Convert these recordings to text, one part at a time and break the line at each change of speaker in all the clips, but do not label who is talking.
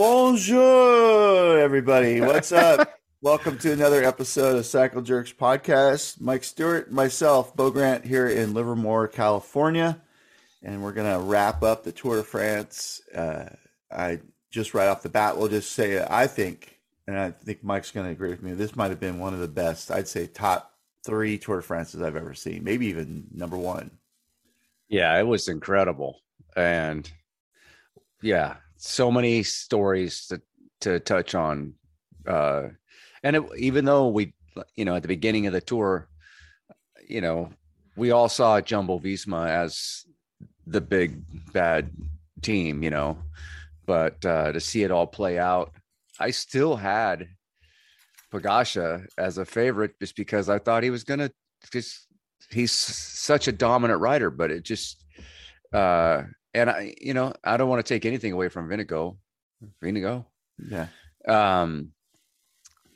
Bonjour, everybody. What's up? Welcome to another episode of Cycle Jerks podcast. Mike Stewart, myself, Beau Grant here in Livermore, California, and we're gonna wrap up the Tour de France. Uh, I just right off the bat, we'll just say I think, and I think Mike's gonna agree with me. This might have been one of the best. I'd say top three Tour de France's I've ever seen, maybe even number one.
Yeah, it was incredible, and yeah, so many stories to to touch on. Uh, and it, even though we, you know, at the beginning of the tour, you know, we all saw Jumbo Visma as the big bad team, you know, but uh, to see it all play out, I still had Pogačar as a favorite just because I thought he was going to just he's such a dominant rider, but it just uh and I, you know, I don't want to take anything away from Vinigo, Vinigo,
Yeah.
um,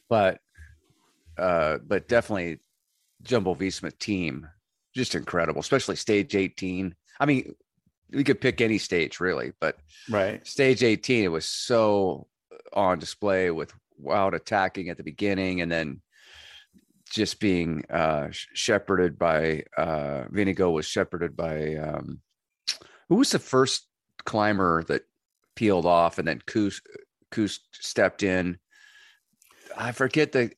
but, uh, but definitely Jumbo Visma team, just incredible, especially stage 18. I mean, we could pick any stage really, but
Right.
stage 18, it was so on display with wild attacking at the beginning and then just being uh shepherded by uh Vinigo was shepherded by um who was the first climber that peeled off and then Kuss stepped in I forget the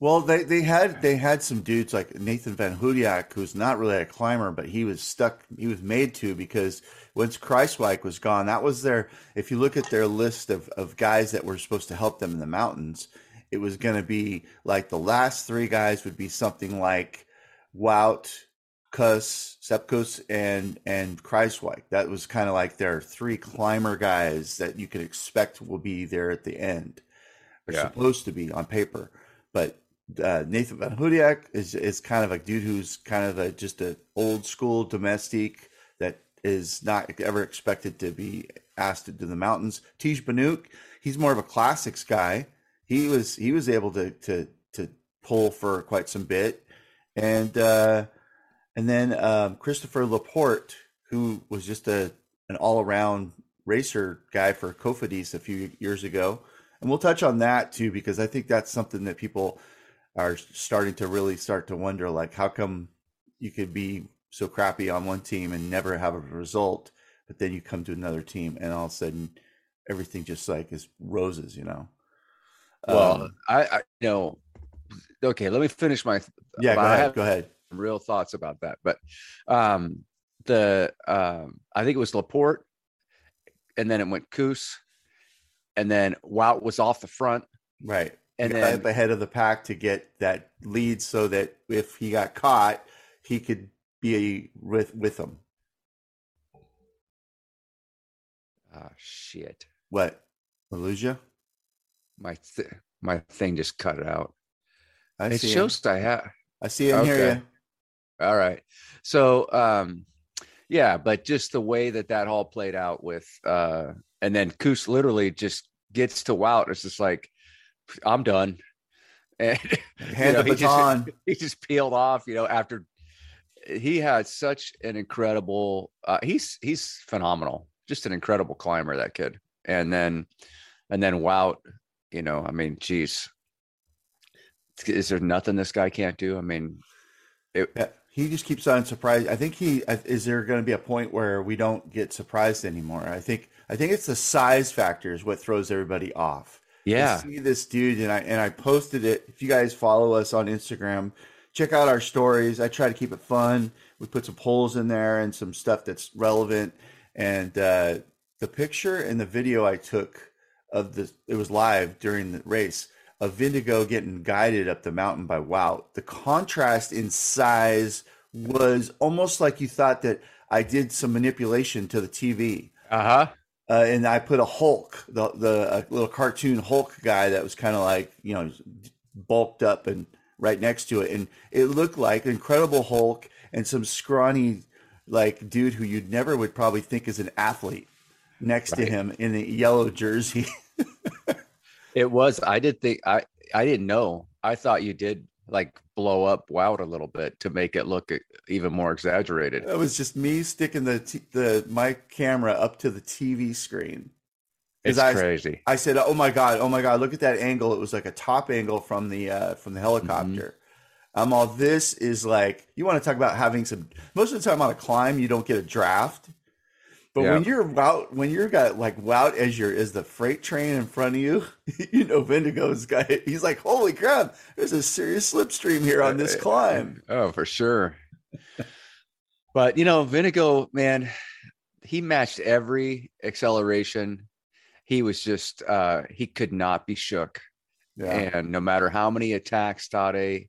Well, they, they had they had some dudes like Nathan Van Hooydonck, who's not really a climber, but he was stuck. He was made to because once Kruijswijk was gone, that was their. If you look at their list of of guys that were supposed to help them in the mountains, it was going to be like the last three guys would be something like Wout, Kuss, Sepkus, and and Kruijswijk. That was kind of like their three climber guys that you could expect will be there at the end. They're
Yeah.
supposed to be on paper, but uh, Nathan Van Hooydonck is is kind of a dude who's kind of a just an old school domestique that is not ever expected to be asked to do the mountains. Tiesj Benoot, he's more of a classics guy. He was he was able to to to pull for quite some bit, and uh, and then um, Christopher Laporte, who was just a an all around racer guy for Cofidis a few years ago, and we'll touch on that too because I think that's something that people are starting to really start to wonder like how come you could be so crappy on one team and never have a result but then you come to another team and all of a sudden everything just like is roses you know?
Well
Um,
I I you know okay let me finish my
yeah go ahead
have
go ahead
real thoughts about that but um the um I think it was Laporte and then it went Kuss, and then Wout was off the front
right
and then
up ahead of the pack to get that lead so that if he got caught he could be with with them
oh shit
what Malusia?
my th- my thing just cut out
I
it
see him.
shows I have
I see hear
Okay.
you.
All right. So um yeah, but just the way that that all played out with uh and then Kuss literally just gets to Wout. It's just like I'm done. And you
Hand
know,
the
he just-
baton.
he just peeled off, you know, after he had such an incredible uh he's he's phenomenal. Just an incredible climber that kid. And then and then Wout, you know, I mean, geez. Is there nothing this guy can't do? I mean, it,
Yeah, he just keeps on surprised. I think he is there going to be a point where we don't get surprised anymore. I think I think it's the size factor is what throws everybody off. I
yeah.
see this dude and I and I posted it. If you guys follow us on Instagram, check out our stories. I try to keep it fun. We put some polls in there and some stuff that's relevant. And uh, the picture and the video I took of the it was live during the race of Vindigo getting guided up the mountain by Wout. The contrast in size was almost like you thought that I did some manipulation to the TV
Uh-huh.
uh, and I put a Hulk, the the a little cartoon Hulk guy that was kind of like you know bulked up and right next to it, and it looked like Incredible Hulk and some scrawny like dude who you'd never would probably think is an athlete next to him in a yellow jersey.
It was. I did think I I didn't know. I thought you did like blow up Wout a little bit to make it look even more exaggerated.
It was just me sticking the t- the my camera up to the TV screen
It's
I,
crazy.
I said, "Oh my god, oh my god, look at that angle! It was like a top angle from the uh, from the helicopter."
Mm-hmm.
I'm all this is like you want to talk about having some. Most of the time on a climb, you don't get a draft, but
Yeah.
when you're out, when you're got like out as your as the freight train in front of you, you know Vindigo's guy. He's like, "Holy crap! There's a serious slipstream here on this climb."
Oh, for sure. but you know, Vinigo, man, he matched every acceleration. He was just uh he could not be shook.
Yeah,
And no matter how many attacks Tade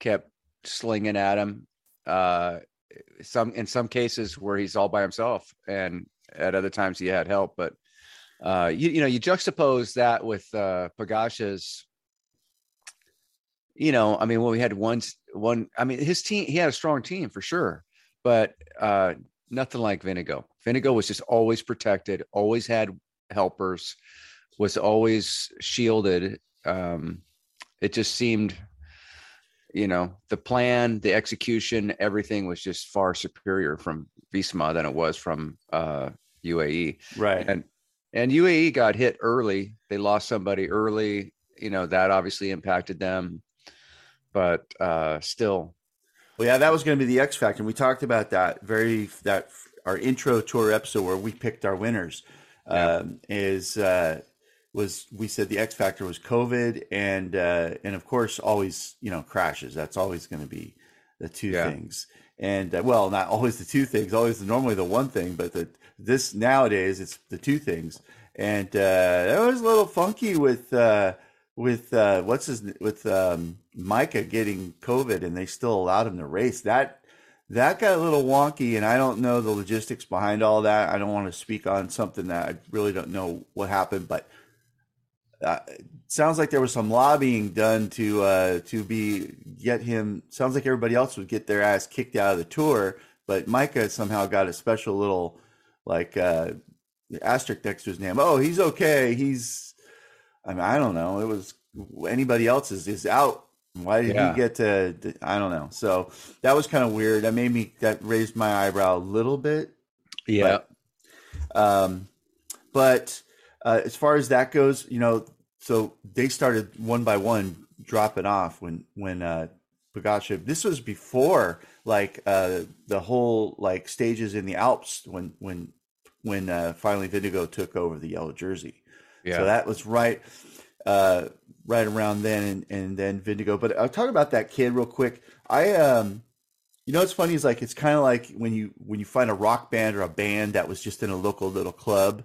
kept slinging at him, uh some in some cases where he's all by himself and at other times he had help. But uh you, you know, you juxtapose that with uh Pogacar's you know, I mean, well, we had one, one. I mean, his team, he had a strong team for sure, but uh, nothing like Vinigo. Vinigo was just always protected, always had helpers, was always shielded. Um, it just seemed, you know, the plan, the execution, everything was just far superior from Visma than it was from uh, UAE
right.
and and UAE got hit early. They lost somebody early. You know that obviously impacted them, but uh, still,
Well, yeah, that was going to be the X factor. And we talked about that very that our intro tour episode where we picked our winners.
Yeah.
Um, is uh, was we said the X factor was COVID and uh, and of course always you know crashes. That's always going to be the two
Yeah.
things. And uh, well, not always the two things. Always the, normally the one thing, but the this nowadays it's the two things. And uh, that was a little funky with. Uh, with uh, what's his with um, Micah getting COVID and they still allowed him to race. That that got a little wonky, and I don't know the logistics behind all that. I don't want to speak on something that I really don't know what happened, but uh, sounds like there was some lobbying done to uh, to be get him. Sounds like everybody else would get their ass kicked out of the tour, but Micah somehow got a special little like uh, asterisk next to his name. Oh, he's okay. He's I mean, I don't know. It was anybody else is is out. Why did
Yeah.
he get to? I don't know. So that was kind of weird. That made me that raised my eyebrow a little bit.
yeah,
Um, but uh, as far as that goes, you know, so they started one by one dropping off when when uh, Pogacar. This was before like uh, the whole like stages in the Alps when when when uh, finally Vindigo took over the yellow jersey.
yeah,
So that was right, uh, right around then, and, and then Vindigo. But I'll talk about that kid real quick. I, um, you know, what's funny is like it's kind of like when you when you find a rock band or a band that was just in a local little club,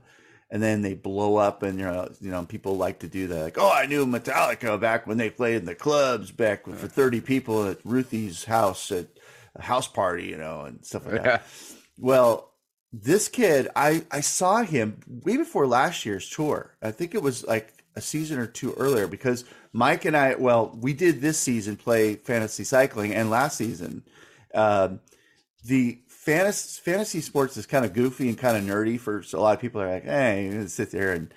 and then they blow up, and you know, you know, people like to do that. Like, oh, I knew Metallica back when they played in the clubs back for thirty people at Ruthie's house at a house party, you know, and stuff like that. Well, this kid, I I saw him way before last year's tour. I think it was like a season or two earlier because Mike and I, well, we did this season play fantasy cycling, and last season, um, the fantasy fantasy sports is kind of goofy and kind of nerdy for so a lot of people are like, hey, sit there and,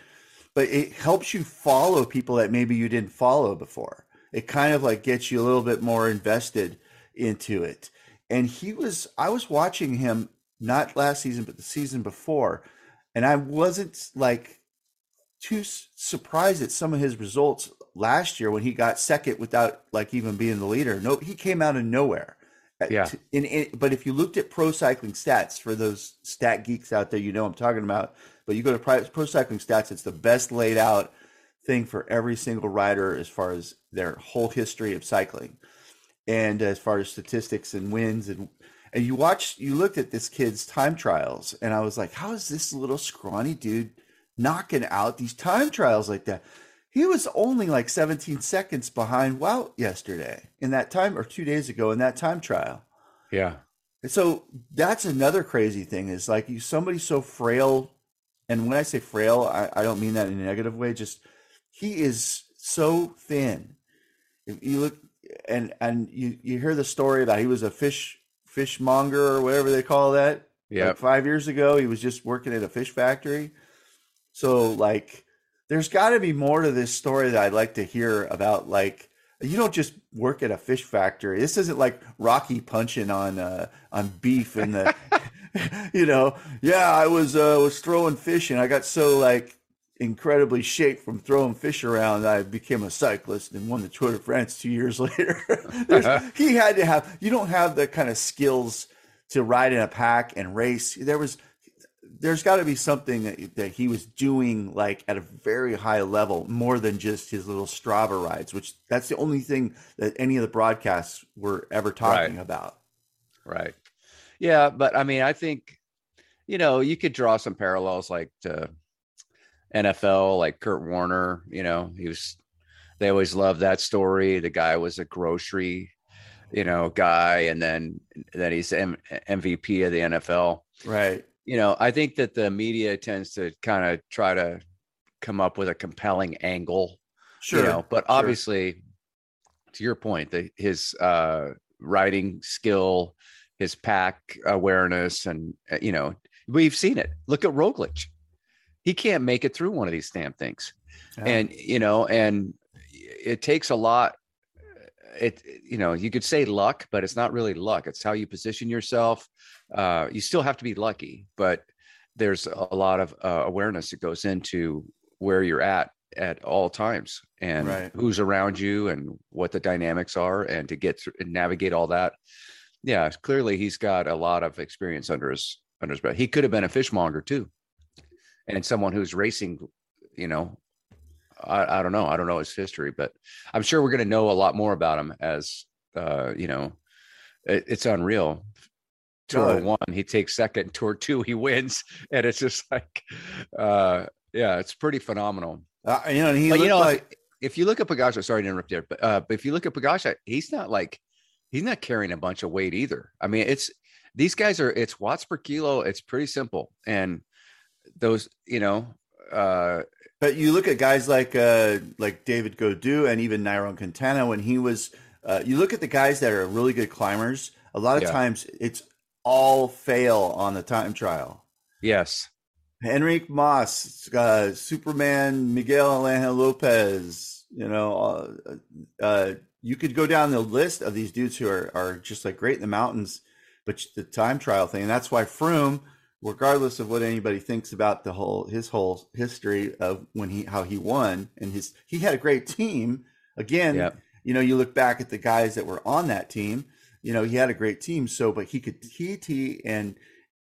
but it helps you follow people that maybe you didn't follow before. It kind of like gets you a little bit more invested into it. And he was, I was watching him not last season, but the season before, and I wasn't like too surprised at some of his results last year when he got second without like even being the leader. No, he came out of nowhere. Uh,
Yeah.
t- In, in, but if you looked at pro cycling stats for those stat geeks out there, you know I'm talking about. But you go to pro, pro cycling stats, it's the best laid out thing for every single rider as far as their whole history of cycling and as far as statistics and wins and and you watch you looked at this kid's time trials and i was like how is this little scrawny dude knocking out these time trials like that he was only like 17 seconds behind Wout yesterday in that time or two days ago in that time trial.
Yeah,
and so that's another crazy thing is like you somebody so frail and when i say frail I, I don't mean that in a negative way just he is so thin. If you look and and you you hear the story about he was a fish fishmonger or whatever they call that
yeah.
like five years ago he was just working at a fish factory. So like there's got to be more to this story that i'd like to hear about like you don't just work at a fish factory this isn't like rocky punching on uh on beef in the you know yeah i was uh was throwing fish and i got so like incredibly shaped from throwing fish around. I became a cyclist and won the Tour de France two years later. he had to have. You don't have the kind of skills to ride in a pack and race. There was there's got to be something that, that, he was doing like at a very high level more than just his little strava rides which that's the only thing that any of the broadcasts were ever talking
right.
about.
Right. Yeah but i mean i think you know you could draw some parallels like to nfl like kurt warner you know he was they always loved that story. The guy was a grocery you know guy and then then he's M- mvp of the nfl
right
you know, I think that the media tends to kind of try to come up with a compelling angle.
Sure.
You know, but
sure.
obviously, to your point, that his uh, writing skill, his pack awareness, and uh, you know, we've seen it. Look at Roglic; he can't make it through one of these damn things, yeah. and you know, and it takes a lot. It you know, you could say luck, but it's not really luck. It's how you position yourself uh, you still have to be lucky, but there's a lot of uh, awareness that goes into where you're at at all times and
right.
who's around you and what the dynamics are and to get through and navigate all that. Yeah, clearly he's got a lot of experience under his under his belt. He could have been a fishmonger too, and someone who's racing. You know, I, I don't know. I don't know his history, but I'm sure we're going to know a lot more about him as uh, you know. It, it's unreal. Tour one he takes second. Tour two he wins. And it's just like uh yeah it's pretty phenomenal.
Uh, you know he
but, you know
like...
if, if, you look at Pogacar, sorry to interrupt there but uh but if you look at Pogacar, he's not like he's not carrying a bunch of weight either. I mean it's these guys are it's watts per kilo. It's pretty simple. And those you know uh
but you look at guys like uh like david gaudu and even nairo quintana when he was uh, you look at the guys that are really good climbers a lot of yeah. times it's all fail on the time trial.
Yes.
Enric Mas, uh, Superman, Miguel Angel Lopez, you know, uh, uh, you could go down the list of these dudes who are, are just like great in the mountains, but the time trial thing, and that's why Froome, regardless of what anybody thinks about the whole his whole history of when he how he won and his he had a great team. Again, yep. you know, you look back at the guys that were on that team you know, he had a great team. So, but he could TT and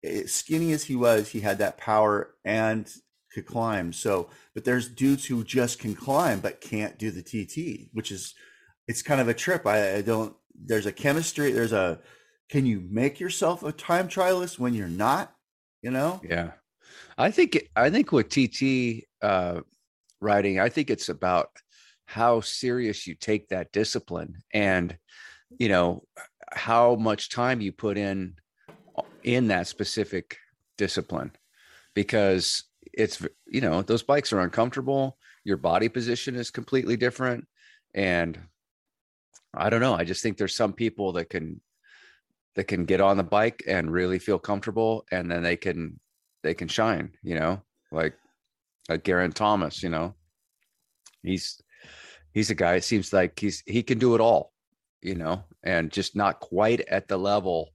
eh, skinny as he was, he had that power and could climb. So, but there's dudes who just can climb but can't do the TT, which is it's kind of a trip. I, I don't. There's a chemistry. There's a. Can you make yourself a time trialist when you're not? You know.
Yeah, I think I think with TT uh, riding, I think it's about how serious you take that discipline and you know how much time you put in in that specific discipline because it's you know those bikes are uncomfortable your body position is completely different and i don't know i just think there's some people that can that can get on the bike and really feel comfortable and then they can they can shine you know like like Geraint Thomas you know he's he's a guy it seems like he's he can do it all you know, and just not quite at the level.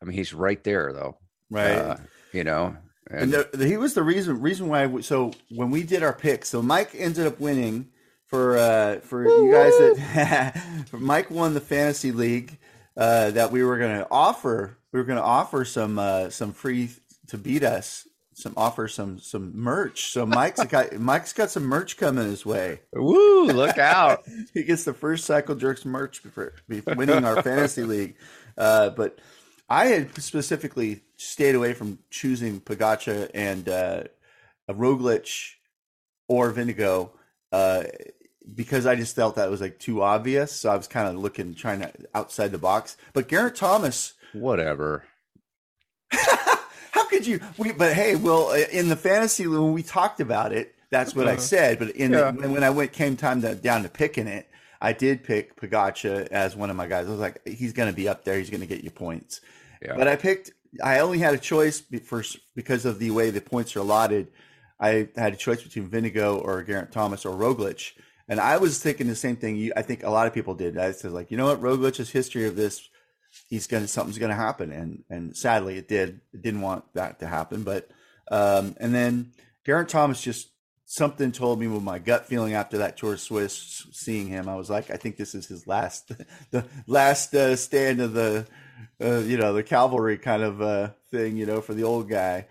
I mean, he's right there though,
right? Uh,
you know,
and, and the, the, he was the reason reason why. We, so when we did our picks, so Mike ended up winning for uh for Woo-hoo! you guys that Mike won the fantasy league uh that we were going to offer. We were going to offer some uh some free to beat us some offer some some merch. So Mike's got Mike's got some merch coming his way.
Woo! Look out!
he gets the first Cycle Jerks merch for winning our fantasy league. Uh, but I had specifically stayed away from choosing Pogacar and uh, a Roglic or Vingegaard uh, because I just felt that was like too obvious. So I was kind of looking, trying to outside the box. But Geraint Thomas,
whatever How
could you? We, but hey, well, in the fantasy when we talked about it, that's what uh-huh. I said. But in yeah. the, when I went came time to, down to picking it, I did pick Pogacar as one of my guys. I was like, he's going to be up there. He's going to get you points. Yeah. But I picked. I only had a choice for because of the way the points are allotted. I had a choice between Vingegaard or Geraint Thomas or Roglic. And I was thinking the same thing. I think a lot of people did. I said, like, you know what, Roglic's history of this he's gonna something's gonna happen, and and sadly it did. It didn't want that to happen, but um, and then Geraint Thomas just something told me with my gut feeling after that tour of Swiss, seeing him, I was like, I think this is his last, the last uh, stand of the, uh, you know, the cavalry kind of uh, thing, you know, for the old guy.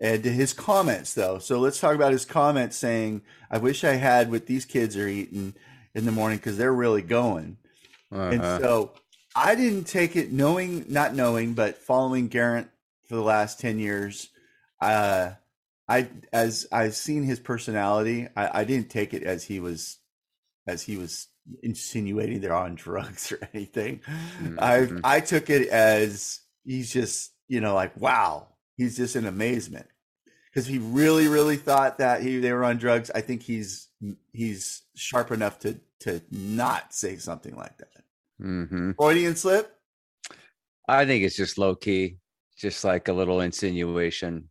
And his comments, though. So let's talk about his comments saying, I wish I had what these kids are eating in the morning because they're really going. Uh-huh. And so I didn't take it knowing, not knowing, but following Geraint for the last 10 years. Uh, I, as I've seen his personality, I, I didn't take it as he was, as he was insinuating they're on drugs or anything. Mm-hmm. I, I took it as he's just, you know, like, wow, he's just in amazement because he really, really thought that he they were on drugs. I think he's he's sharp enough to to not say something like that.
Mm-hmm.
Freudian slip.
I think it's just low key, just like a little insinuation.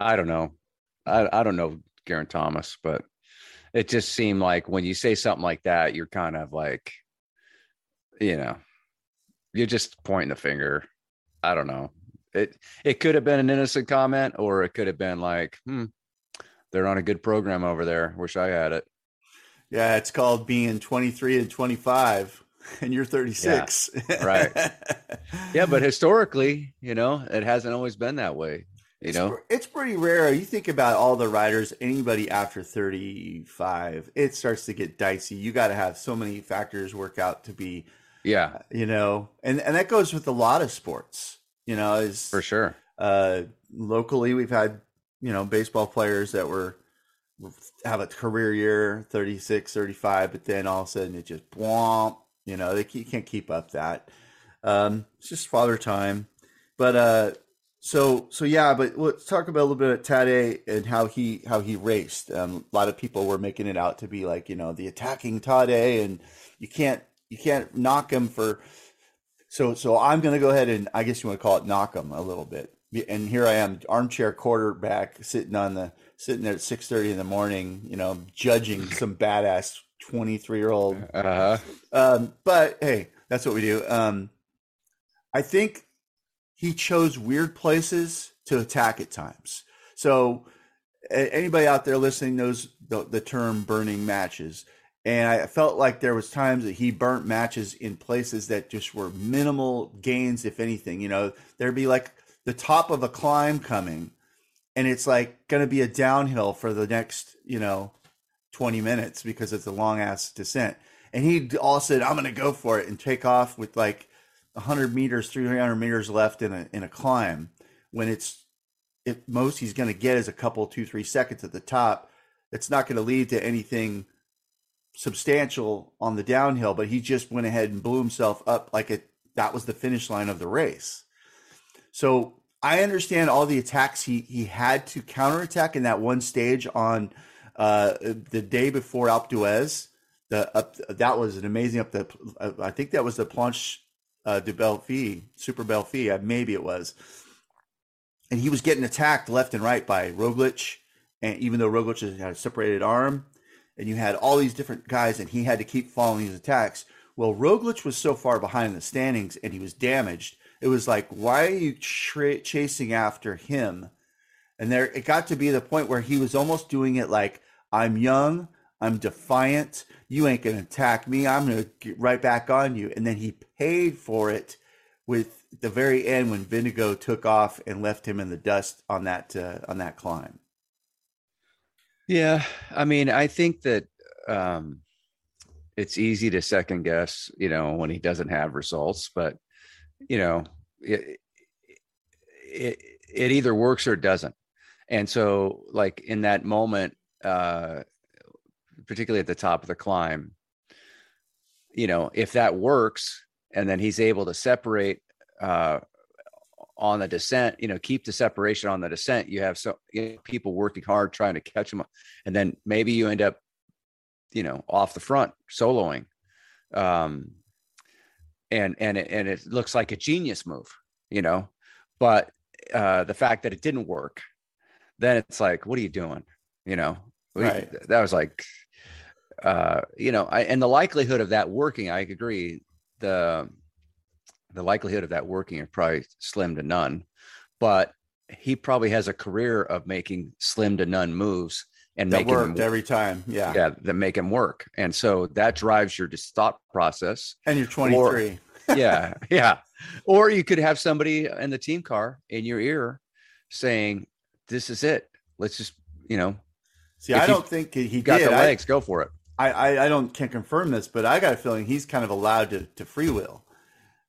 I don't know. I I don't know Geraint Thomas, but it just seemed like when you say something like that, you're kind of like, you know, you're just pointing the finger. I don't know it it could have been an innocent comment or it could have been like hmm they're on a good program over there. Wish i had it.
Yeah it's called being 23 and 25 and you're 36
yeah, right. Yeah but historically you know it hasn't always been that way you know?
it's, it's pretty rare. You think about all the riders anybody after 35 it starts to get dicey. You got to have so many factors work out to be
yeah.
you know and and that goes with a lot of sports you know, is
for sure.
Uh, locally, we've had you know baseball players that were have a career year 36 35 but then all of a sudden it just womp you know they can't keep up that. Um it's just father time. But uh so so yeah but let's talk about a little bit of Tade and how he how he raced. Um, a lot of people were making it out to be like you know the attacking Tade and you can't you can't knock him for so so I'm going to go ahead and I guess you want to call it knock them a little bit. And here I am, armchair quarterback, sitting on the sitting there at six thirty in the morning, you know, judging some badass twenty three year old.
Uh-huh.
Um, but hey, that's what we do. Um, I think he chose weird places to attack at times. So anybody out there listening knows the, the term burning matches and I felt like there was times that he burnt matches in places that just were minimal gains, if anything. You know, there'd be like the top of a climb coming, and it's like going to be a downhill for the next, you know, twenty minutes because it's a long ass descent. And he all said, "I'm going to go for it and take off with like 100 meters, 300 meters left in a in a climb." When it's at most he's going to get is a couple, two, three seconds at the top. It's not going to lead to anything substantial on the downhill, but he just went ahead and blew himself up like it that was the finish line of the race. So I understand all the attacks he he had to counterattack in that one stage on uh, the day before Alpe d'Huez. The up that was an amazing up the uh, I think that was the Planche uh, de Belfi, Super Belfi, uh, maybe it was. And he was getting attacked left and right by Roglic, and even though Roglic had a separated arm, and you had all these different guys, and he had to keep following these attacks. Well, Roglic was so far behind in the standings, and he was damaged. It was like, why are you tra- chasing after him? And there, it got to be the point where he was almost doing it like, I'm young, I'm defiant. You ain't gonna attack me. I'm gonna get right back on you. And then he paid for it with the very end when Vingegaard took off and left him in the dust on that uh, on that climb.
Yeah, I mean, I think that um, it's easy to second guess, you know, when he doesn't have results, but you know, it, it, it either works or it doesn't. And so, like in that moment, uh, particularly at the top of the climb, you know, if that works, and then he's able to separate uh, on the descent, you know, keep the separation on the descent. You have so you know, people working hard trying to catch them, and then maybe you end up, you know, off the front soloing, um, and and it, and it looks like a genius move, you know, but uh, the fact that it didn't work, then it's like, what are you doing, you know?
Right.
That was like, uh, you know, I, and the likelihood of that working, I agree. The the likelihood of that working is probably slim to none. But he probably has a career of making slim to none moves and
that
him
worked every time. Yeah.
yeah that make him work and so that drives your just thought process
And you're 23.
yeah yeah or you could have somebody in the team car in your ear saying this is it let's just you know
See, I don't think he
got
did.
the
I-
legs go for it
I, I, I don't can't confirm this, but I got a feeling he's kind of allowed to, to freewheel.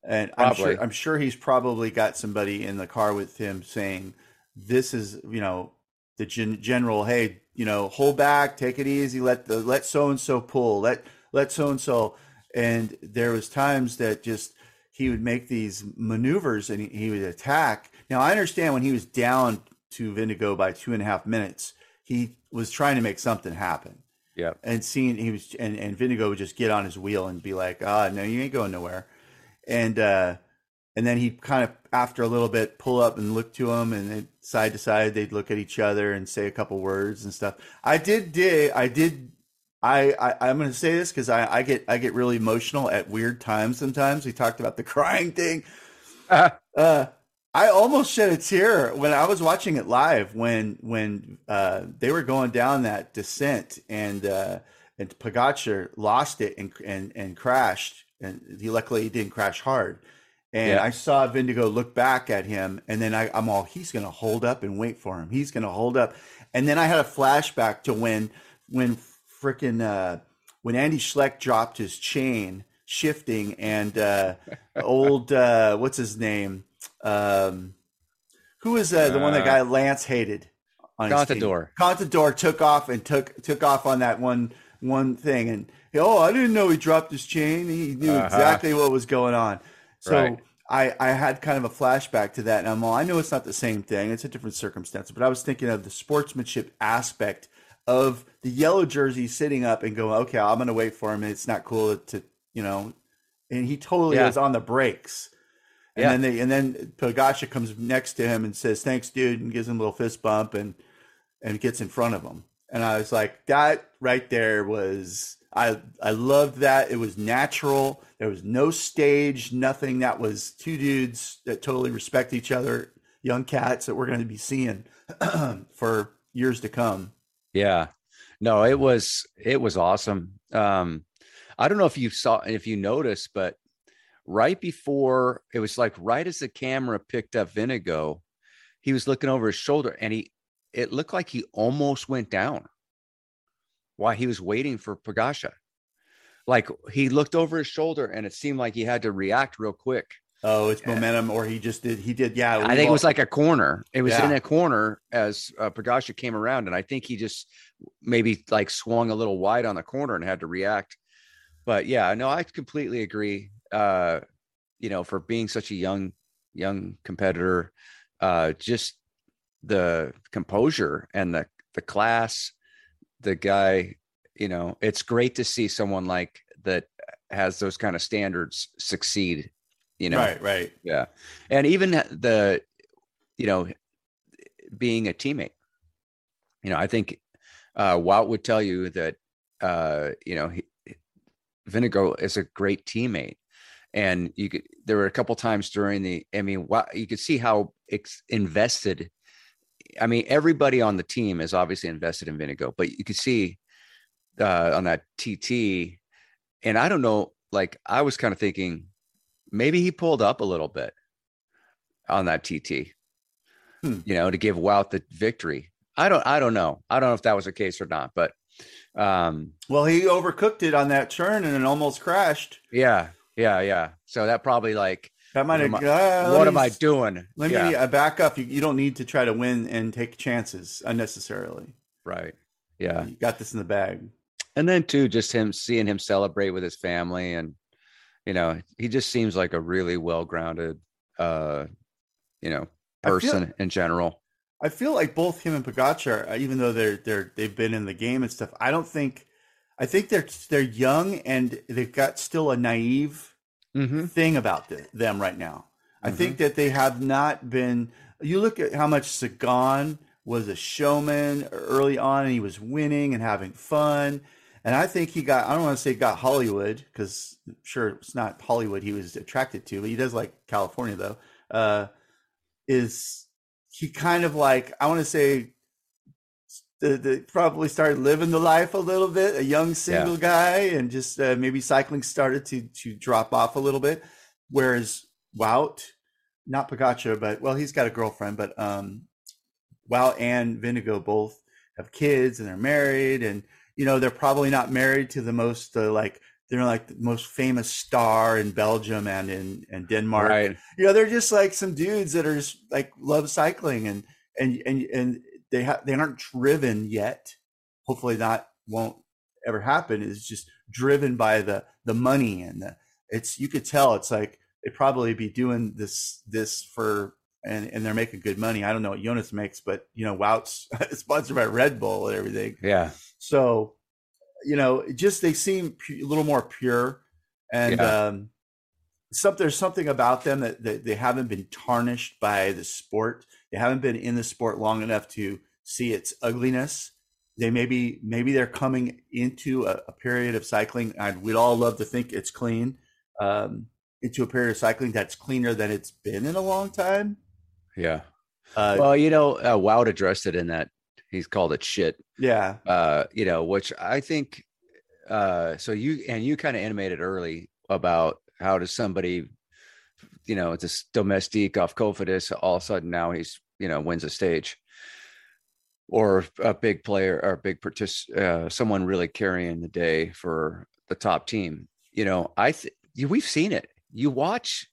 And I'm sure I'm sure he's probably got somebody in the car with him saying, "This is you know the gen- general. Hey, you know, hold back, take it easy. Let the let so and so pull. Let let so and so." And there was times that just he would make these maneuvers and he, he would attack. Now I understand when he was down to Vindigo by two and a half minutes, he was trying to make something happen
yeah
and seeing he was and, and Vindigo would just get on his wheel and be like, ah, no, you ain't going nowhere. And uh and then he'd kind of after a little bit pull up and look to him and then side to side they'd look at each other and say a couple words and stuff. I did dig I did I, I I'm gonna say this because I, I get I get really emotional at weird times sometimes. We talked about the crying thing. Uh I almost shed a tear when I was watching it live when when uh, they were going down that descent and uh, and Pogacar lost it and and and crashed and he luckily he didn't crash hard and
Yeah.
I saw Vindigo look back at him and then I, I'm all he's gonna hold up and wait for him he's gonna hold up and then I had a flashback to when when freaking uh, when Andy Schleck dropped his chain shifting and uh, old uh, what's his name um, who was uh, the one that
Uh,
guy Lance hated on?
Contador.
Contador took off and took took off on that one one thing and oh I didn't know he dropped his chain he knew
Uh-huh.
exactly what was going on so
Right.
I I had kind of a flashback to that and I'm all I know it's not the same thing it's a different circumstance but I was thinking of the sportsmanship aspect of the yellow jersey sitting up and going okay I'm gonna wait for him it's not cool to you know and he totally
Yeah.
was on the brakes and
Yeah.
then they and then Pogacar comes next to him and says, "Thanks, dude," and gives him a little fist bump and and gets in front of him. And I was like, that right there was I I loved that. It was natural. There was no stage, nothing. That was two dudes that totally respect each other, young cats that we're going to be seeing for years to come.
Yeah. No, it was it was awesome. Um I don't know if you saw if you noticed, but right before it was like right as the camera picked up Vinigo, he was looking over his shoulder and he it looked like he almost went down while he was waiting for Pogacar. Like he looked over his shoulder and it seemed like he had to react real quick.
Oh, it's momentum, or he just did. He did. Yeah,
I think it was like a corner. It was
Yeah.
in a corner as uh, Pogacar came around, and I think he just maybe like swung a little wide on the corner and had to react. But yeah, no, I completely agree. Uh, you know, for being such a young young competitor, uh, just the composure and the the class, the guy. You know, it's great to see someone like that has those kind of standards succeed. You know,
right, right.
yeah. And even the, you know, being a teammate, you know, I think uh, Wout would tell you that, uh, you know, he, Vinegar is a great teammate. And you could, there were a couple times during the, I mean, wow, you could see how it's invested. I mean, everybody on the team is obviously invested in Vinigo, but you can see uh, on that TT, and I don't know, like I was kind of thinking maybe he pulled up a little bit on that TT,
Hmm.
you know, to give Wout the victory. I don't, I don't know. I don't know if that was the case or not, but um,
Well, he overcooked it on that turn and it almost crashed.
yeah, yeah, yeah. So that probably like,
That might have.
What
Uh,
what
let
am I doing?
Let
yeah,
me uh, back up. You, you don't need to try to win and take chances unnecessarily.
right. Yeah.
You got this in the bag.
and then too just him seeing him celebrate with his family and you know he just seems like a really well-grounded uh you know
I feel-
person in general
I feel like both him and Pogacar, uh, even though they're they're they've been in the game and stuff, I don't think. I think they're they're young and they've got still a naive
mm-hmm.
thing about the, them right now. I
Mhm.
think that they have not been. You look at how much Sagan was a showman early on, and he was winning and having fun. And I think he got. I don't want to say got Hollywood because sure it's not Hollywood he was attracted to, but he does like California though. Uh, is he kind of like I want to say the, the probably started living the life a little bit, a young single yeah. guy, and just uh, maybe cycling started to to drop off a little bit. Whereas Wout, not Pogacar, but well, he's got a girlfriend, but um, Wout and Vingegaard both have kids and they're married, and you know they're probably not married to the most uh, like they're like the most famous star in Belgium and in and Denmark. Right. You know, they're just like some dudes that are just like love cycling and and and and they have they aren't driven yet. Hopefully, that won't ever happen. Is just driven by the the money and the it's you could tell it's like they probably be doing this this for and and they're making good money. I don't know what Jonas makes, but you know, Wout's sponsored by Red Bull and everything.
Yeah.
So you know, just they seem a little more pure, and yeah. um, some, there's something about them that, that they haven't been tarnished by the sport. They haven't been in the sport long enough to see its ugliness. They maybe maybe they're coming into a, a period of cycling. and we'd all love to think it's clean. Um, into a period of cycling that's cleaner than it's been in a long time.
Yeah. Uh, well, you know, uh, Wout addressed it in that he's called it shit.
Yeah.
Uh, you know, which I think uh so you and you kind of animated early about how does somebody you know, it's a domestique off Cofidis, all of a sudden now he's, you know, wins a stage. Or a big player or a big partic- uh, someone really carrying the day for the top team. You know, I th- we've seen it. You watch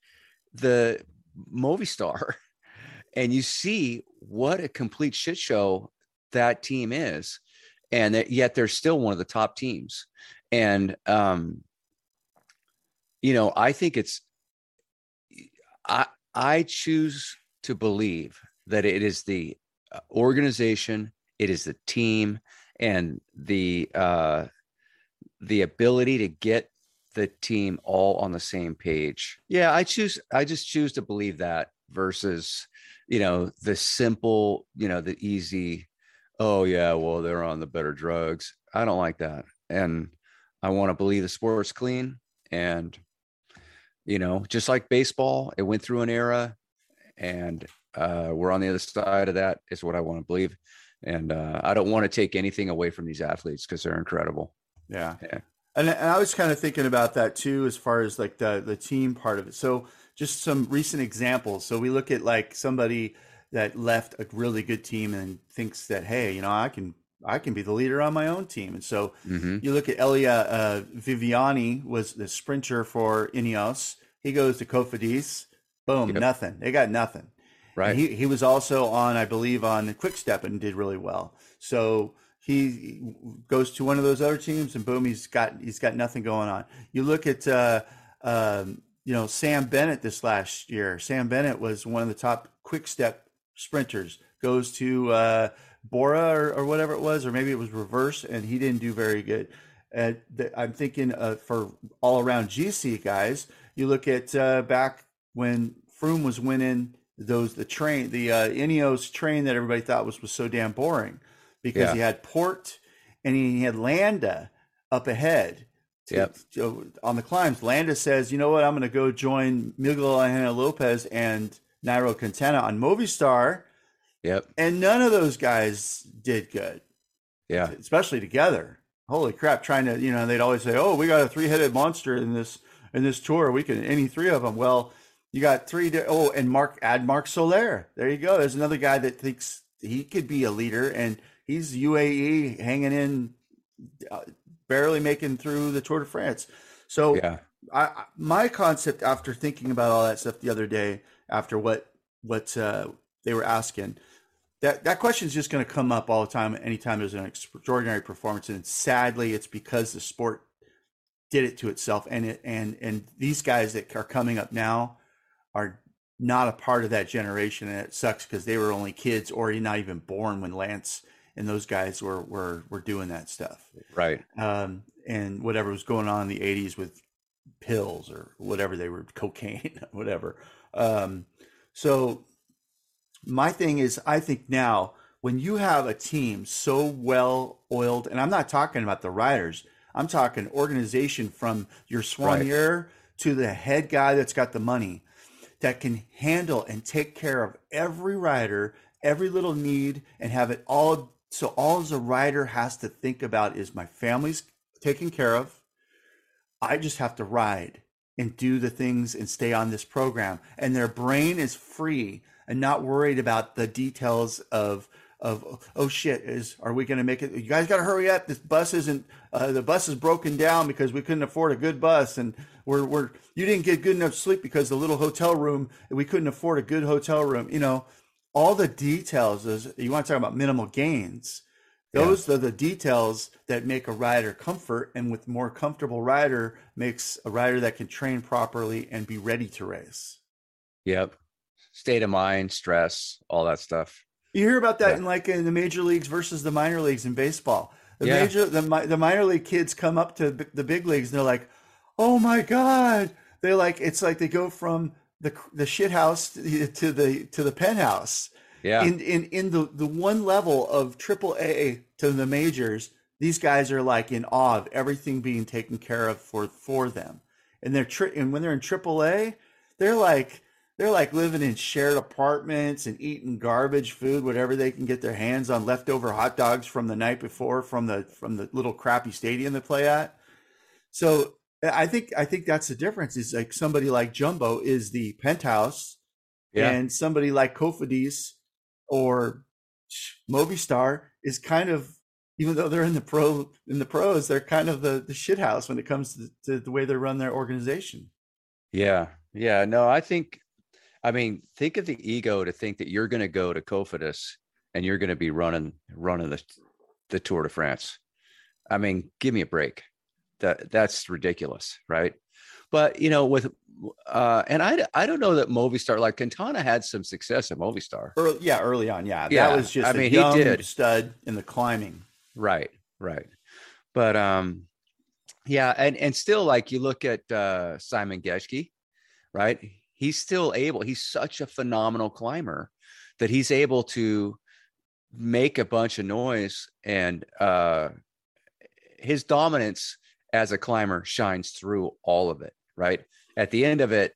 the Movistar and you see what a complete shit show that team is and that yet they're still one of the top teams and um you know i think it's i choose to believe that it is the uh, organization it is the team and the uh the ability to get the team all on the same page. Yeah i choose i just choose to believe that versus you know the simple you know the easy oh yeah well they're on the better drugs. I don't like that. And i want to believe the sport's clean and you know just like baseball it went through an era and uh, we're on the other side of that is what i want to believe. And uh, i don't want to take anything away from these athletes because they're incredible.
Yeah, yeah. And, and i was kind of thinking about that too as far as like the the team part of it. So just some recent examples. So we look at like somebody that left a really good team and thinks that hey, you know, I can I can be the leader on my own team. And so mm-hmm. you look at Elia uh, Viviani was the sprinter for Ineos. He goes to Cofidis. Boom, yep. nothing. They got nothing.
Right.
he he was also on, I believe, on Quick Step and did really well. So he goes to one of those other teams and boom, he's got he's got nothing going on. You look at uh, um, you know Sam Bennett this last year. Sam Bennett was one of the top Quick Step sprinters goes to uh, Bora or, or, whatever it was, or maybe it was reverse, and he didn't do very good. Uh, the, I'm thinking uh, for all around GC guys, you look at uh, back when Froome was winning those the train the uh, Ineos train that everybody thought was was so damn boring because yeah. he had Porte and he had Landa up ahead.
To, yep.
to, on the climbs, Landa says, "You know what? I'm going to go join Miguel Angel Lopez and Nairo Quintana on Movistar.
Yep.
And none of those guys did good.
Yeah.
Especially together. Holy crap! Trying to, you know, they'd always say, "Oh, we got a three-headed monster in this in this tour. We can any three of them." Well, you got three. oh, and Mark add Marc Soler. There you go. There's another guy that thinks he could be a leader, and he's UAE hanging in, uh, barely making through the Tour de France. So,
yeah.
I, my concept after thinking about all that stuff the other day after what what uh, they were asking. That that question is just going to come up all the time. Anytime there's an extraordinary performance, and sadly, it's because the sport did it to itself. And it and and these guys that are coming up now are not a part of that generation, and it sucks because they were only kids or not even born when Lance and those guys were were were doing that stuff.
Right.
Um, and whatever was going on in the '80s with pills or whatever they were, cocaine, whatever. Um, so my thing is, I think now when you have a team so well oiled, and I'm not talking about the riders, I'm talking organization from your soigneur right. to the head guy that's got the money that can handle and take care of every rider, every little need, and have it all so all as a rider has to think about is my family's taken care of. I just have to ride and do the things and stay on this program. And their brain is free and not worried about the details of of oh shit is are we going to make it? You guys got to hurry up. This bus isn't uh, the bus is broken down because we couldn't afford a good bus and we're we're you didn't get good enough sleep because the little hotel room we couldn't afford a good hotel room you know? All the details is you want to talk about minimal gains. Those yeah. are the details that make a rider comfort and with more comfortable rider makes a rider that can train properly and be ready to race.
Yep state of mind stress all that stuff
you hear about that yeah. in like in the major leagues versus the minor leagues in baseball the yeah. major the, the minor league kids come up to the big leagues and they're like oh my god they like it's like they go from the the shit house to the to the penthouse.
Yeah.
In in in the the one level of triple A to the majors, these guys are like in awe of everything being taken care of for for them. And they're tri- and when they're in triple A, they're like they're like living in shared apartments and eating garbage food, whatever they can get their hands on, leftover hot dogs from the night before from the from the little crappy stadium they play at. So I think I think that's the difference. Is like somebody like Jumbo is the penthouse, yeah. and somebody like Cofidis or Movistar is kind of even though they're in the pro in the pros, they're kind of the the shit house when it comes to, to the way they run their organization.
Yeah, yeah. No, I think. I mean, think of the ego to think that you're going to go to Cofidis and you're going to be running running the the Tour de France. I mean, give me a break that that's ridiculous, right? But you know, with uh, and I I don't know that Movistar like Quintana had some success at Movistar.
Early, yeah, early on, yeah, yeah. That was just I mean, he did stud in the climbing.
Right, right. But um, yeah, and and still like you look at uh, Simon Geschke, right? He's still able. He's such a phenomenal climber that he's able to make a bunch of noise and uh his dominance as a climber shines through all of it, right? At the end of it,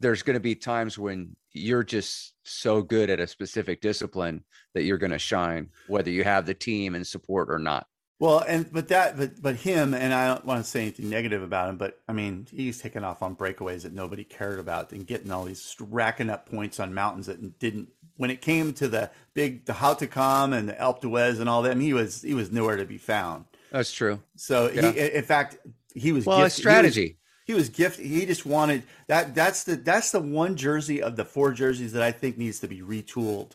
there's going to be times when you're just so good at a specific discipline that you're going to shine, whether you have the team and support or not.
Well, and but that, but but him, and I don't want to say anything negative about him, but I mean, he's taking off on breakaways that nobody cared about, and getting all these racking up points on mountains that didn't. When it came to the big, the Hautacam and the Alpe d'Huez and all them, he was he was nowhere to be found.
That's true.
So yeah. he, in fact, he was
well, gifted, strategy.
He was, he was gifted. He just wanted that. That's the that's the one jersey of the four jerseys that I think needs to be retooled,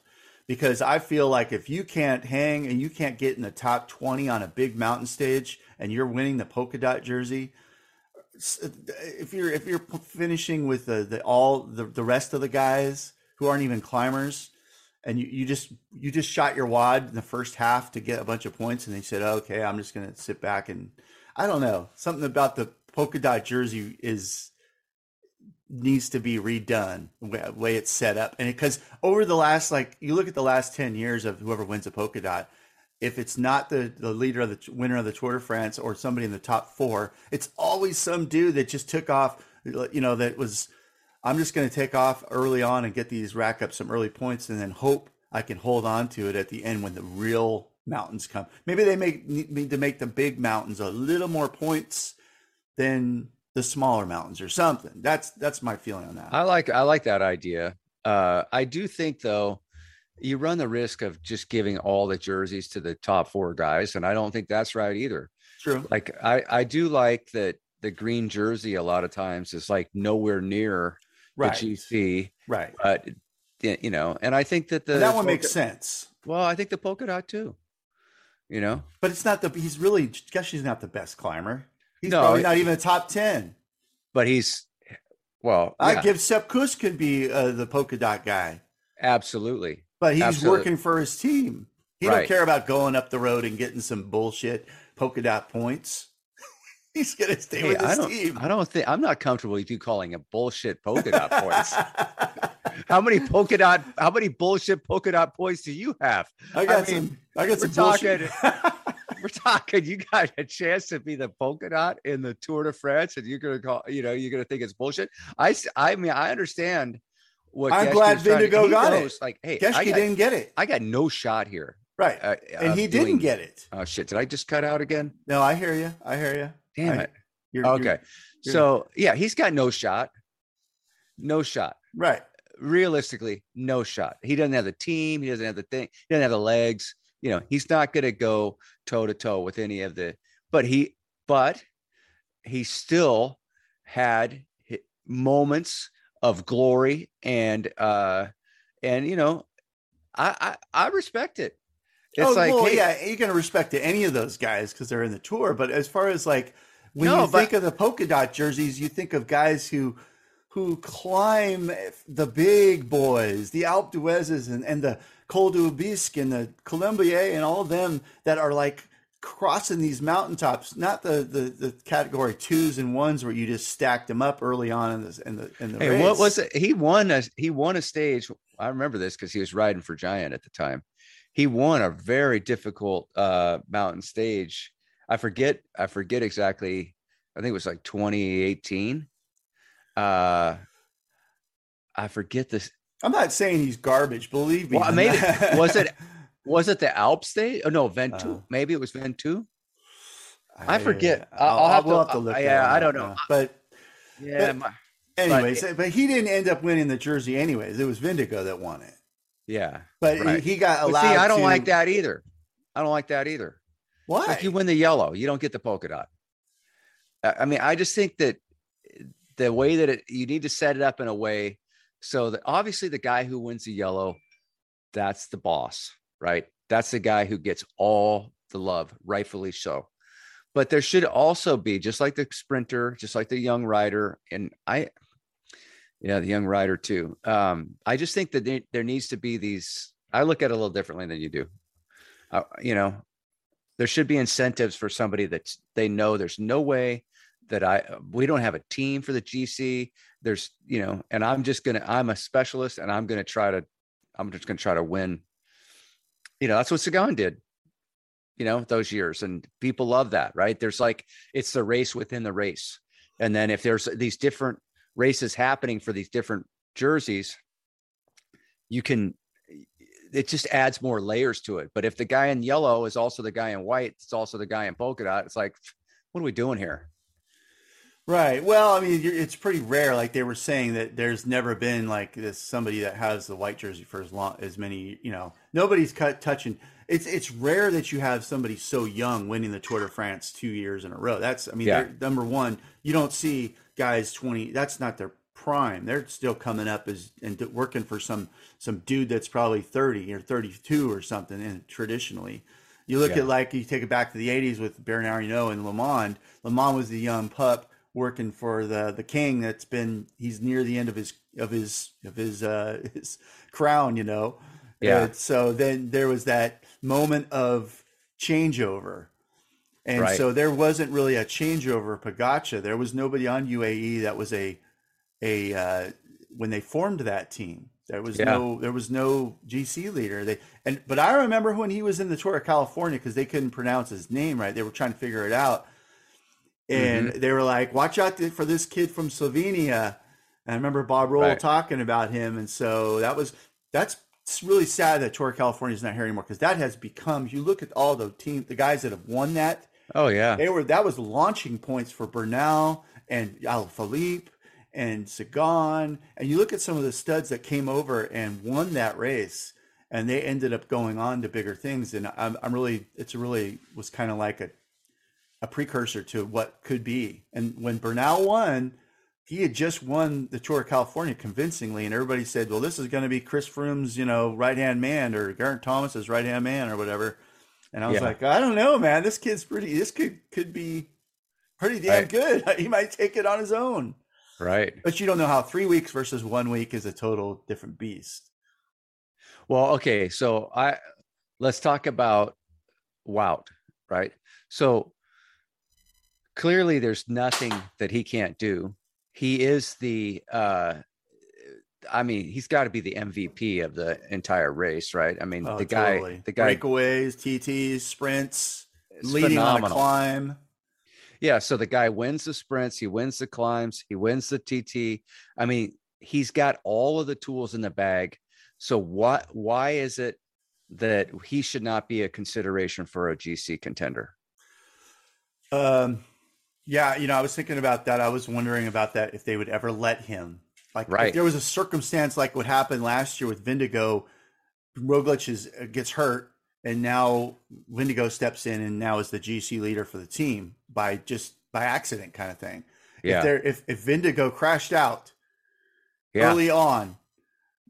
because I feel like if you can't hang and you can't get in the top twenty on a big mountain stage, and you're winning the polka dot jersey, if you're if you're finishing with the, the all the, the rest of the guys who aren't even climbers and you, you just you just shot your wad in the first half to get a bunch of points and they said okay i'm just going to sit back and i don't know. Something about the polka dot jersey is needs to be redone the way it's set up and because over the last like you look at the last 10 years of whoever wins a polka dot if it's not the, the leader of the winner of the Tour de France or somebody in the top four, it's always some dude that just took off, you know, that was I'm just going to take off early on and get these rack up some early points and then hope I can hold on to it at the end when the real mountains come. Maybe they make need to make the big mountains a little more points than the smaller mountains or something. That's that's my feeling on that.
I like I like that idea. Uh, I do think though you run the risk of just giving all the jerseys to the top four guys, and I don't think that's right either.
True.
Like I I do like that the green jersey a lot of times is like nowhere near right. the GC.
Right.
But you know, and I think that the
that one polka, makes sense.
Well, I think the polka dot too. You know,
but it's not the. He's really. Guess she's not the best climber. He's no, probably not even a top ten.
But he's. Well,
yeah. I give Sepp Kuss could be uh, the polka dot guy.
Absolutely.
But he's
Absolutely.
working for his team. He right. don't care about going up the road and getting some bullshit polka dot points. He's gonna stay hey, with his
I don't,
team.
I don't think I'm not comfortable with you calling a bullshit polka dot points. how many polka dot? How many bullshit polka dot points do you have?
I got I mean, some. I got some talking,
we're talking. You got a chance to be the polka dot in the Tour de France, and you're gonna call. You know, you're gonna think it's bullshit. I. I mean, I understand.
What I'm glad Vingegaard got
knows,
it.
Like, hey,
Geschke didn't get it.
I got no shot here.
right.
uh,
and he
doing-
didn't get it.
Oh shit! Did I just cut out again?
No, I hear you. I hear you.
Damn
I-
it.
You're, you're-
Okay.
you're-
So yeah, he's got no shot. No shot.
right.
Realistically, no shot. He doesn't have the team. He doesn't have the thing. He doesn't have the legs. You know, he's not going to go toe to toe with any of the. But he, but he still had moments of glory and uh and you know, I I, I respect it. It's
oh,
like
well,
hey,
yeah, you're gonna respect to any of those guys because they're in the tour. But as far as like when
No,
you
but-
think of the polka dot jerseys, you think of guys who who climb the big boys, the Alpe d'Huezes and, and the Col d'Aubisque and the Colombier and all of them that are like crossing these mountaintops, not the, the, the category twos and ones where you just stacked them up early on in the in the in the
Hey,
race.
what was it? He won a he won a stage. I remember this because he was riding for Giant at the time. He won a very difficult uh mountain stage. I forget, I forget exactly. I think it was like 2018. Uh I forget this.
I'm not saying he's garbage, believe me.
Well, maybe was it was it the Alps stage? Oh no, Ventoux.
Uh,
maybe it was Ventoux. I forget. I'll-
I'll,
I'll have
we'll
to-
have to look.
uh, yeah, I don't know.
But
Yeah,
but- anyways, but, he didn't end up winning the jersey. Anyways, it was Vingegaard that won it.
yeah.
But
Right.
he, he got
But
allowed.
see, I don't
to-
like that either. I don't like that either.
Why?
Like you win the yellow, you don't get the polka dot. I I mean, I just think that the way that it, you need to set it up in a way so that obviously the guy who wins the yellow, that's the boss, right? That's the guy who gets all the love, rightfully so. But there should also be just like the sprinter, just like the young rider, and I, yeah, the young rider too. Um, I just think that there, needs to be these. I look at it a little differently than you do. Uh, you know, there should be incentives for somebody that they know there's no way that I we don't have a team for the GC. There's you know, and I'm just gonna I'm a specialist and I'm gonna try to I'm just gonna try to win. You know, that's what Sagan did. You know, those years, and people love that, right? There's like it's the race within the race, and then if there's these different races happening for these different jerseys, you can it just adds more layers to it. But if the guy in yellow is also the guy in white, it's also the guy in polka dot. It's like, what are we doing here?
Right. Well, I mean, you're, it's pretty rare. Like they were saying that there's never been like this somebody that has the white jersey for as long as many. You know, nobody's cut touching. It's it's rare that you have somebody so young winning the Tour de France two years in a row. That's I mean,
Yeah.
number one. You don't see guys twenty. That's not their prime. They're still coming up as and working for some some dude that's probably thirty or thirty two or something. And traditionally, you look
Yeah.
at like you take it back to the '80s with Bernard Hinault and LeMond. Le Mans was the young pup working for the the king. That's been he's near the end of his of his of his uh, his crown. You know.
Yeah.
And so then there was that moment of changeover. And
Right.
so there wasn't really a changeover Pogacar. There was nobody on UAE that was a a uh, when they formed that team. There was
Yeah.
no there was no GC leader. They and but I remember when he was in the Tour of California because they couldn't pronounce his name right. They were trying to figure it out, and
Mm-hmm.
they were like, "Watch out for this kid from Slovenia." And I remember Bob Roll
Right.
talking about him, and so that was that's really sad that Tour of California is not here anymore because that has become. You look at all the team, the guys that have won that
Oh yeah,
they were that was launching points for Bernal and Alaphilippe and Sagan. And you look at some of the studs that came over and won that race, and they ended up going on to bigger things. And I'm, I'm really, it's really was kind of like a a precursor to what could be. And when Bernal won, he had just won the Tour of California convincingly, and everybody said, "Well, this is going to be Chris Froome's, you know, right hand man or Geraint Thomas's right hand man or whatever." And I was
Yeah.
like, "I don't know, man. This kid's pretty. This could could be pretty damn
Right.
good. He might take it on his own."
right.
But you don't know how three weeks versus one week is a total different beast.
Well, okay, so I let's talk about Wout, right? So clearly there's nothing that he can't do. He is the uh I mean, he's got to be the MVP of the entire race, right? I mean,
Oh,
the guy
totally.
the guy
breakaways, TTs, sprints, leading on a climb.
Yeah, so the guy wins the sprints, he wins the climbs, he wins the TT. I mean, he's got all of the tools in the bag. So what why is it that he should not be a consideration for a GC contender?
Um, yeah, you know, I was thinking about that. I was wondering about that if they would ever let him. Like,
Right.
if there was a circumstance like what happened last year with Vingegaard, Roglic is uh, gets hurt, and now Vingegaard steps in and now is the GC leader for the team by just by accident, kind of thing.
Yeah.
If there, if if Vingegaard crashed out
Yeah.
early on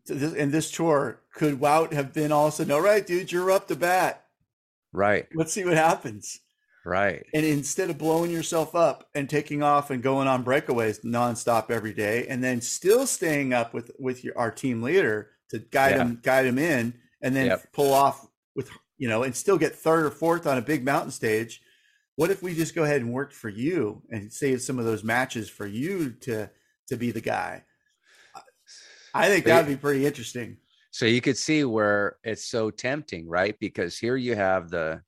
in this tour, could Wout have been all of a sudden, all right, dude, you're up to bat.
Right.
Let's see what happens.
Right.
And instead of blowing yourself up and taking off and going on breakaways nonstop every day, and then still staying up with with your our team leader to guide
Yeah.
him guide him in, and then
Yep.
pull off with you know, and still get third or fourth on a big mountain stage. What if we just go ahead and work for you and save some of those matches for you to to be the guy? I think that'd be pretty interesting.
So you could see where it's so tempting, right? Because here you have the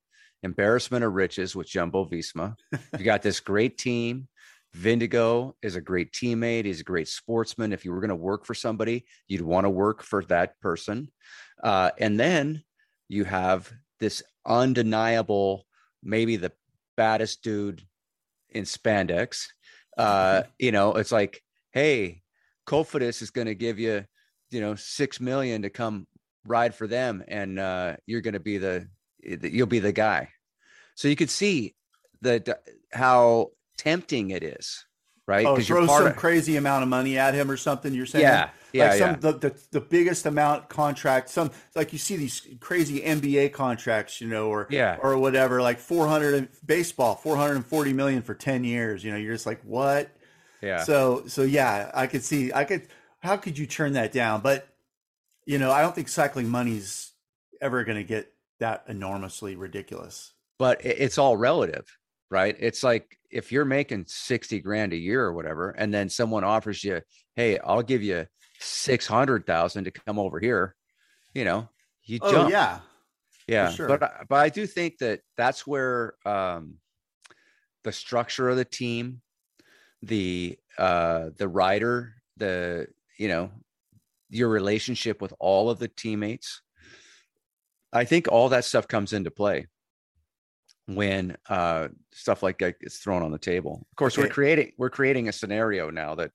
embarrassment of riches with Jumbo Visma. You got this great team. Vingegaard is a great teammate. He's a great sportsman. If you were going to work for somebody, you'd want to work for that person. Uh, and then you have this undeniable, maybe the baddest dude in spandex. Uh, you know, it's like, hey, Cofidis is going to give you, you know, six million to come ride for them, and uh, you're going to be the, you'll be the guy. So you could see the uh, how tempting it is, right?
Oh, throw some
of-
crazy amount of money at him or something. You're saying,
yeah, yeah,
like some
yeah.
the, the the biggest amount contract. Some like you see these crazy NBA contracts, you know, or
Yeah.
or whatever, like 400 baseball, 440 million for 10 years. You know, you're just like, what?
yeah.
So so yeah, I could see. I could. How could you turn that down? But you know, I don't think cycling money's ever going to get that enormously ridiculous.
but it's all relative, right? It's like if you're making 60 grand a year or whatever, and then someone offers you, hey, I'll give you 600,000 to come over here, you know, you
Oh
jump.
yeah,
yeah.
sure.
But, I- but I do think that that's where um, the structure of the team, the, uh, the rider, the, you know, your relationship with all of the teammates, I think all that stuff comes into play when uh stuff like that gets thrown on the table. Of course, we're creating we're creating a scenario now that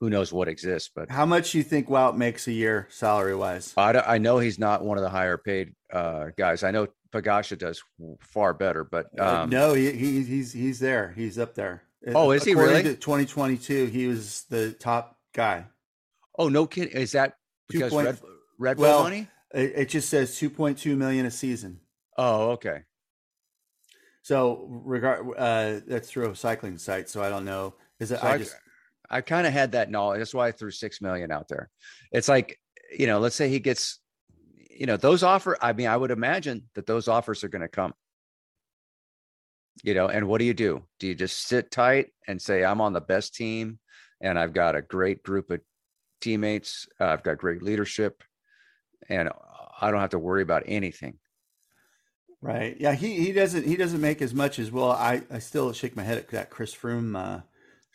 who knows what exists, but
how much do you think Wout makes a year salary wise?
I, I know he's not one of the higher paid uh guys. I know Pogacar does far better, but
Uh,
um
no, he, he he's he's there. He's up there.
Oh, is he really?
2022, he was the top guy.
oh no kid is that
Two
because Red Red Bull
well,
money?
It, it just says 2.2 million a season.
Oh, okay.
So regard uh, that's through a cycling site. So I don't know. Is it?
So
I
I,
just
I kind of had that knowledge. That's why I threw six million out there. It's like, you know, let's say he gets, you know, those offer. I mean, I would imagine that those offers are going to come. You know, and what do you do? Do you just sit tight and say, I'm on the best team and I've got a great group of teammates, uh, I've got great leadership, and I don't have to worry about anything.
right. Yeah, he he doesn't he doesn't make as much as well. I I still shake my head at that Chris Froome uh,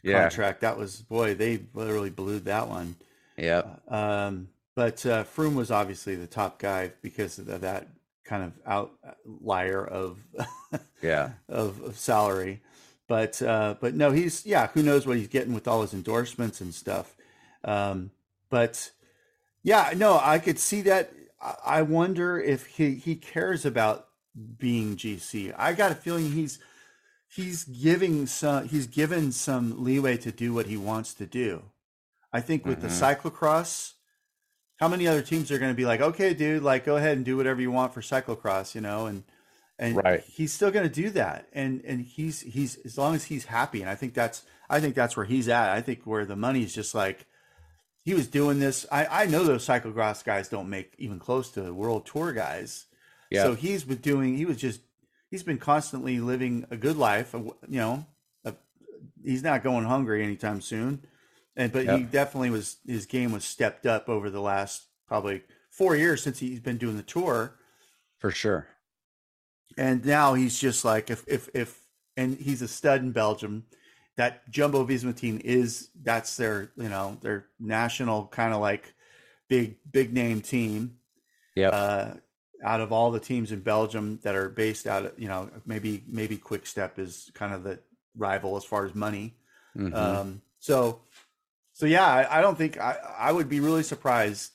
Yeah.
contract. That was boy, they literally blew that one.
Yeah.
Um, but uh, Froome was obviously the top guy because of that kind of outlier of
Yeah.
of, of salary. But uh, but no, he's yeah. Who knows what he's getting with all his endorsements and stuff. Um, but yeah, no, I could see that. I- wonder if he he cares about being GC. I got a feeling he's he's giving some he's given some leeway to do what he wants to do. I think with the
Mhm.
cyclocross, how many other teams are going to be like, okay, dude, like go ahead and do whatever you want for cyclocross, you know, and and
Right.
he's still going to do that, and and he's he's as long as he's happy, and I think that's I think that's where he's at. I think where the money's just like he was doing this. I I know those cyclocross guys don't make even close to the world tour guys.
Yeah.
So he's been doing. He was just. He's been constantly living a good life. You know, a, he's not going hungry anytime soon. And but he definitely was. His game was stepped up over the last probably four years since he's been doing the tour.
For sure.
And now he's just like if if if and he's a stud in Belgium. That Jumbo Visma team is that's their you know their national kind of like big big name team.
Yeah.
Uh, out of all the teams in Belgium that are based out of, you know, maybe maybe Quick Step is kind of the rival as far as money.
Mhm.
Um, so, so yeah, I, I don't think I, I would be really surprised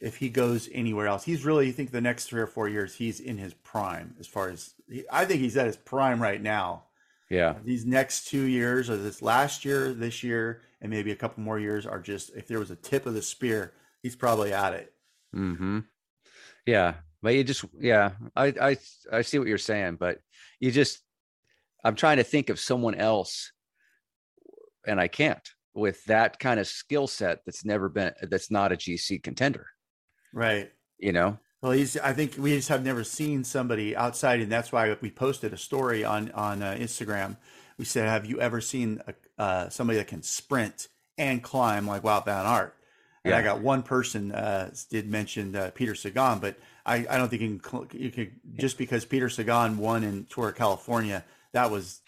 if he goes anywhere else. He's really, I think the next three or four years, he's in his prime as far as I think he's at his prime right now.
Yeah.
These next two years, or this last year, this year, and maybe a couple more years, are just if there was a tip of the spear, he's probably at it.
hmm Yeah, but you just yeah, I I I see what you're saying, but you just I'm trying to think of someone else, and I can't with that kind of skill set that's never been that's not a GC contender.
Right.
You know?
Well, he's. I think we just have never seen somebody outside, and that's why we posted a story on on uh, Instagram. We said, "Have you ever seen a, uh, somebody that can sprint and climb like Wout Van Aert?" And I got one person uh, did mention uh, Peter Sagan, but I, I don't think you can, you could just because Peter Sagan won in Tour of California, that was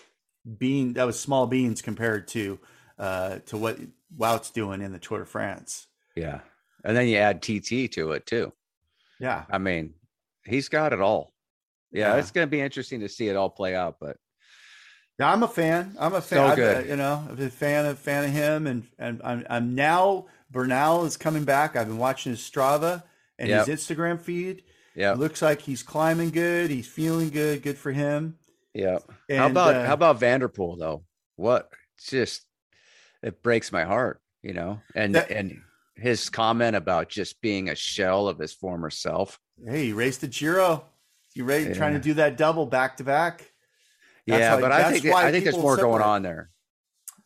bean that was small beans compared to uh, to what Wout's doing in the Tour de France.
Yeah, and then you add TT to it too.
Yeah,
I mean, he's got it all. Yeah,
Yeah.
it's going to be interesting to see it all play out, but
Yeah, I'm a fan. I'm a fan.
So good.
uh, you know, I'm a fan of fan of him, and and I'm, I'm now Bernal is coming back. I've been watching his Strava and
Yep.
his Instagram feed.
yeah,
looks like he's climbing good. He's feeling good. Good for him.
yeah.
And,
how about
uh,
how about Van der Poel though? What? It's just it breaks my heart, you know. And
That-
and his comment about just being a shell of his former self.
hey, he raced the Giro. He raced, trying to do that double back to back.
Yeah, but I think I think there's more going on there.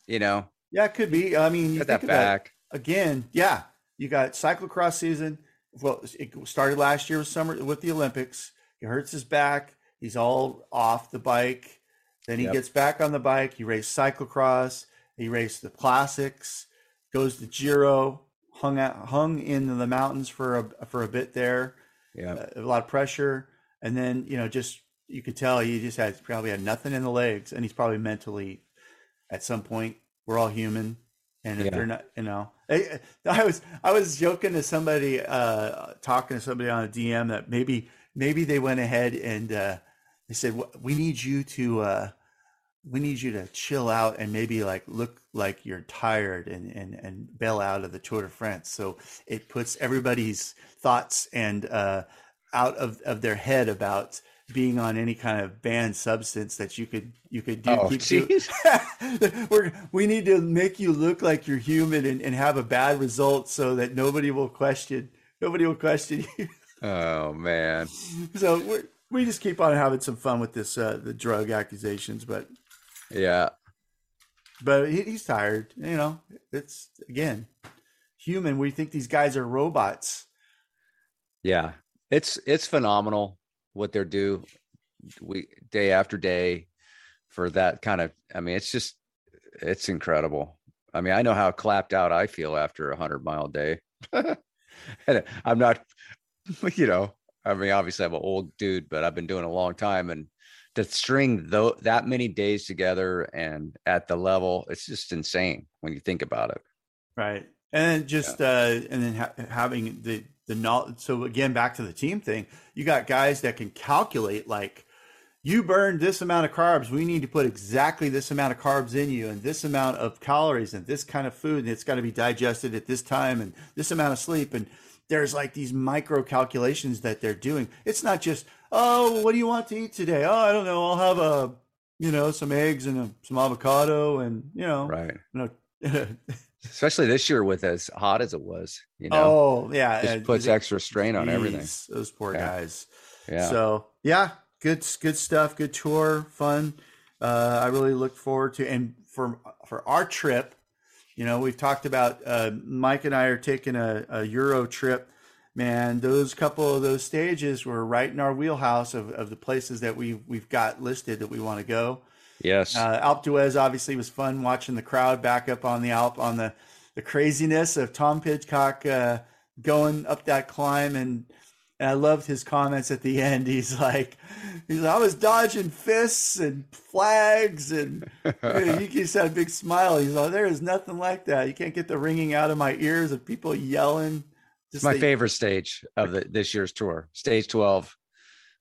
You know,
Yeah, it could be. I mean, you think
that
about
back.
again, yeah, you got cyclocross season. Well, it started last year with summer with the Olympics. He hurts his back. He's all off the bike. Then he
Yep.
gets back on the bike. He raced cyclocross. He raced the classics. Goes to Giro. Hung out, hung in the mountains for a for a bit there.
Yeah,
Uh, a lot of pressure, and then you know just you could tell he just had probably had nothing in the legs, and he's probably mentally at some point. We're all human, and if
Yeah.
they're not, you know, I, I was I was joking to somebody, uh, talking to somebody on a DM that maybe maybe they went ahead and uh, they said "Wh- we need you to uh, we need you to chill out and maybe like look like you're tired and and and bail out of the Tour de France. So it puts everybody's thoughts and uh, out of of their head about being on any kind of banned substance that you could you could do.
Oh,
We're, we need to make you look like you're human and, and have a bad result so that nobody will question nobody will question you.
oh man.
so we we just keep on having some fun with this uh, the drug accusations, but
Yeah.
but he, he's tired. You know, it's again human. We think these guys are robots.
Yeah. It's it's phenomenal what they're do we day after day for that kind of I mean it's just it's incredible. I mean, I know how clapped out I feel after a hundred mile day. and I'm not, you know, I mean, obviously I'm an old dude, but I've been doing a long time and to string though that many days together and at the level, it's just insane when you think about it.
Right. And then just uh, and then ha- having the the knowledge. So again, back to the team thing. You got guys that can calculate like you burned this amount of carbs. We need to put exactly this amount of carbs in you, and this amount of calories, and this kind of food, and it's got to be digested at this time, and this amount of sleep. And there's like these micro calculations that they're doing. It's not just oh, what do you want to eat today? Oh, I don't know. I'll have a you know some eggs and a, some avocado, and you know,
Right.
you know.
Especially this year with as hot as it was, you know,
Oh yeah, uh,
puts
the-
extra strain on everything.
Those poor
Yeah.
guys.
Yeah.
So yeah, good good stuff. Good tour, fun. Uh, I really look forward to and for for our trip. You know, we've talked about uh, Mike and I are taking a, a Euro trip. Man, those couple of those stages were right in our wheelhouse of, of the places that we we've got listed that we want to go.
yes.
Uh, Alpe d'Huez obviously was fun watching the crowd back up on the Alp on the, the craziness of Tom Pidcock uh, going up that climb. And, and I loved his comments at the end. He's like, he's like, I was dodging fists and flags. And he just had a big smile. He's like, there is nothing like that. You can't get the ringing out of my ears of people yelling.
It's my favorite stage of the this year's tour, stage twelve.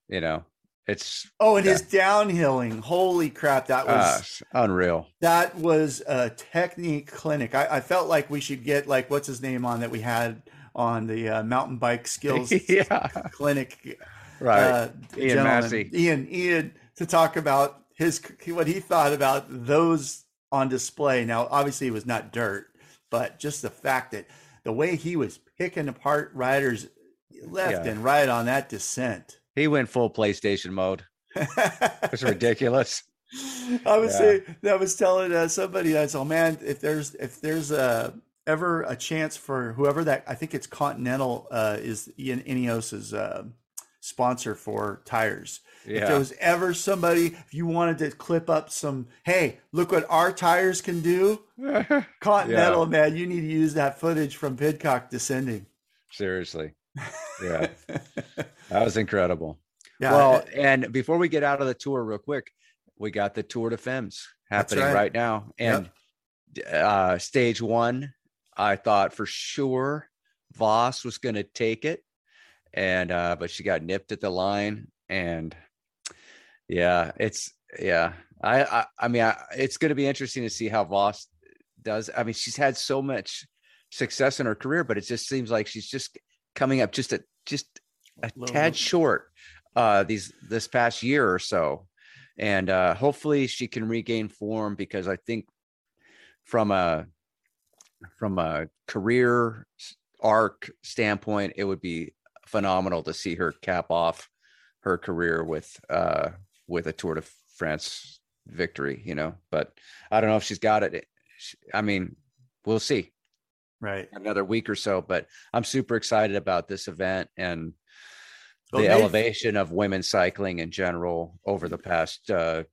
You know, it's
oh, and yeah. his downhilling. Holy crap, that was
uh, unreal.
That was a technique clinic. I, I, felt like we should get like what's his name on that we had on the uh, mountain bike skills
yeah.
clinic.
Right, uh, Ian Massey.
Ian, Ian, to talk about his what he thought about those on display. Now, obviously, it was not dirt, but just the fact that the way he was picking apart riders left yeah. and right on that descent.
He went full PlayStation mode. it's ridiculous.
I was yeah. saying, I was telling uh, somebody, I said, oh, man, if there's if there's a ever a chance for whoever that I think it's Continental uh, is Ian Ineos's uh, sponsor for tires. Yeah. If there was ever somebody, if you wanted to clip up some, hey, look what our tires can do, Continental, yeah. man, you need to use that footage from Pidcock descending.
Seriously. Yeah. that was incredible. Yeah. Well, and before we get out of the tour, real quick, we got the Tour de Femmes happening right. right. now. And yep. uh, stage one, I thought for sure Vos was going to take it and uh, but she got nipped at the line, and yeah, it's yeah. I I, I mean, I, it's going to be interesting to see how Vos does. I mean, she's had so much success in her career, but it just seems like she's just coming up just a just a, tad short uh these this past year or so and uh hopefully she can regain form because i think from a from a career arc standpoint it would be phenomenal to see her cap off her career with uh with a Tour de France victory, you know. But I don't know if she's got it. I mean, we'll see.
Right.
Another week or so, but I'm super excited about this event and the elevation of women's cycling in general over the past uh,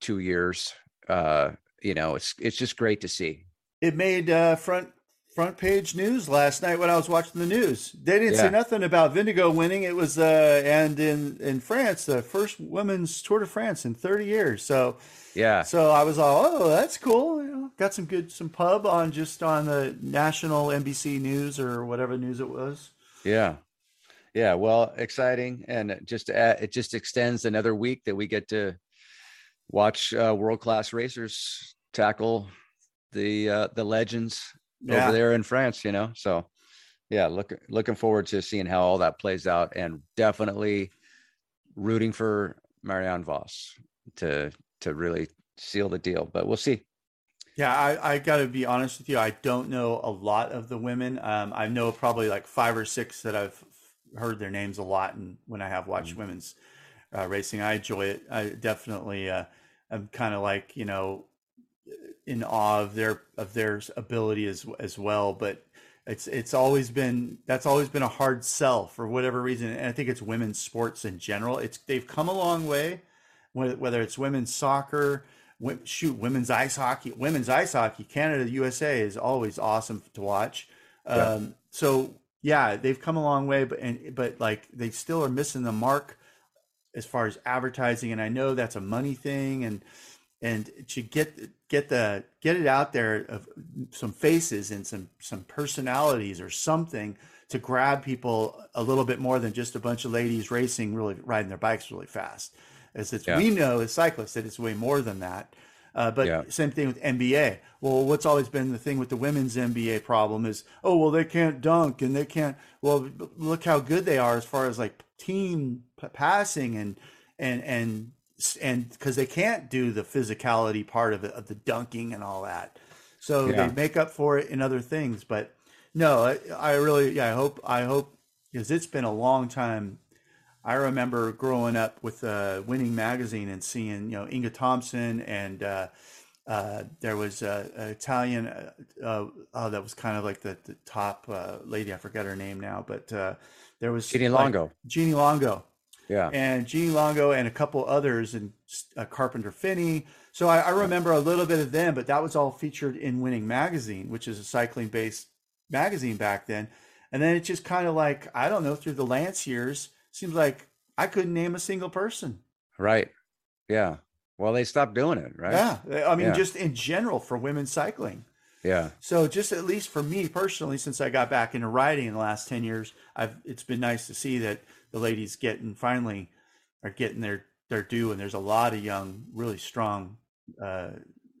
two years. Uh, you know, it's it's just great to see.
It made uh, front front page news last night when I was watching the news. They didn't yeah. say nothing about Vingegaard winning. It was uh, and in in France, the first women's Tour de France in 30 years. So
yeah.
So I was all, oh, that's cool. You know, got some good some pub on just on the national NBC news or whatever news it was.
Yeah. Yeah, well, exciting, and just uh, it just extends another week that we get to watch uh, world class racers tackle the uh, the legends yeah. over there in France, you know. So yeah, look looking forward to seeing how all that plays out and definitely rooting for Marianne Vos to to really seal the deal. But we'll see.
Yeah, I, I got to be honest with you. I don't know a lot of the women. Um, I know probably like five or six that I've heard their names a lot, and when I have watched mm-hmm. women's uh, racing, I enjoy it. I definitely, uh, I'm kind of like you know in awe of their of their ability as as well. But it's it's always been that's always been a hard sell for whatever reason, and I think it's women's sports in general. It's they've come a long way, whether it's women's soccer. Shoot, women's ice hockey. Women's ice hockey, Canada, USA is always awesome to watch. Yeah. Um, so yeah, they've come a long way, but and but like they still are missing the mark as far as advertising. And I know that's a money thing, and and to get get the get it out there of some faces and some some personalities or something to grab people a little bit more than just a bunch of ladies racing really riding their bikes really fast as it's yeah. we know as cyclists that it's way more than that uh, but yeah. same thing with NBA. Well, what's always been the thing with the women's NBA problem is, oh, well, they can't dunk and they can't. Well, look how good they are as far as like team passing and and and and because they can't do the physicality part of, it, of the dunking and all that, so yeah. they make up for it in other things. But no, I, I really, yeah, I hope, I hope, because it's been a long time. I remember growing up with uh, Winning Magazine and seeing, you know, Inga Thompson and uh, uh, there was an Italian, uh, uh, oh, that was kind of like the, the top uh, lady. I forget her name now, but there was
Jeannie Longo.
Like, Jeannie Longo.
Yeah.
And Jeannie Longo and a couple others and uh, Carpenter Phinney. So I, I, remember a little bit of them, but that was all featured in Winning Magazine, which is a cycling based magazine back then. And then it just kind of like, I don't know, through the Lance years, seems like I couldn't name a single person.
Right. Yeah. Well, they stopped doing it, right?
Yeah. I mean, yeah. just in general for women's cycling.
Yeah.
So just at least for me personally, since I got back into riding in the last ten years, I've it's been nice to see that the ladies getting finally are getting their their due, and there's a lot of young, really strong uh,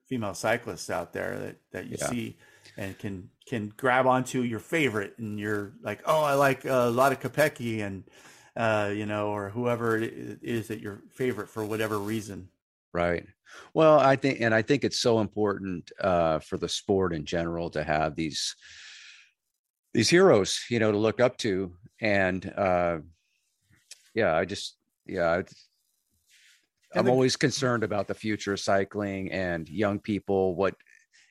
female cyclists out there that that you
Yeah.
see and can can grab onto your favorite, and you're like, oh, I like a uh, of Kopecky and uh, you know, or whoever it is that your favorite for whatever reason.
Right. Well, I think, and I think it's so important uh, for the sport in general to have these these heroes, you know, to look up to. And uh, yeah, I just, yeah, I, I'm
the-
always concerned about the future of cycling and young people, what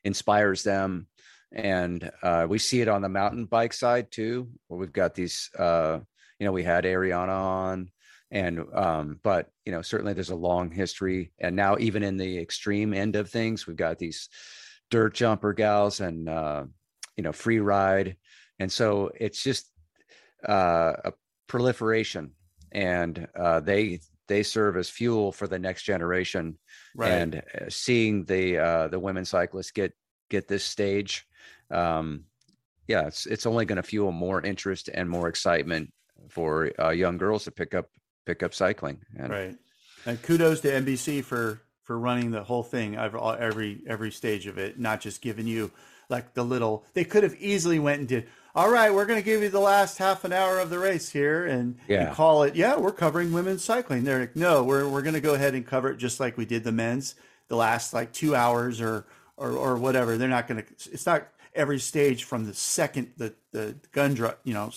inspires them. And uh, we see it on the mountain bike side too, where we've got these, uh, you know, we had Ariana on, and um, but you know, certainly there's a long history. And now, even in the extreme end of things, we've got these dirt jumper gals and uh, you know, free ride. And so it's just uh, a proliferation, and uh, they they serve as fuel for the next generation
Right.
and uh, seeing the uh, the women cyclists get get this stage, um, yeah, it's it's only going to fuel more interest and more excitement for uh, young girls to pick up pick up cycling. And
Right. And kudos to NBC for for running the whole thing every every every stage of it, not just giving you like the little. They could have easily went and did. All right, we're going to give you the last half an hour of the race here, and, and
Yeah.
call it. Yeah, we're covering women's cycling. They're like, no, we're we're going to go ahead and cover it just like we did the men's, the last like two hours or or or whatever. They're not going to. It's not every stage from the second the the gun drop, you know,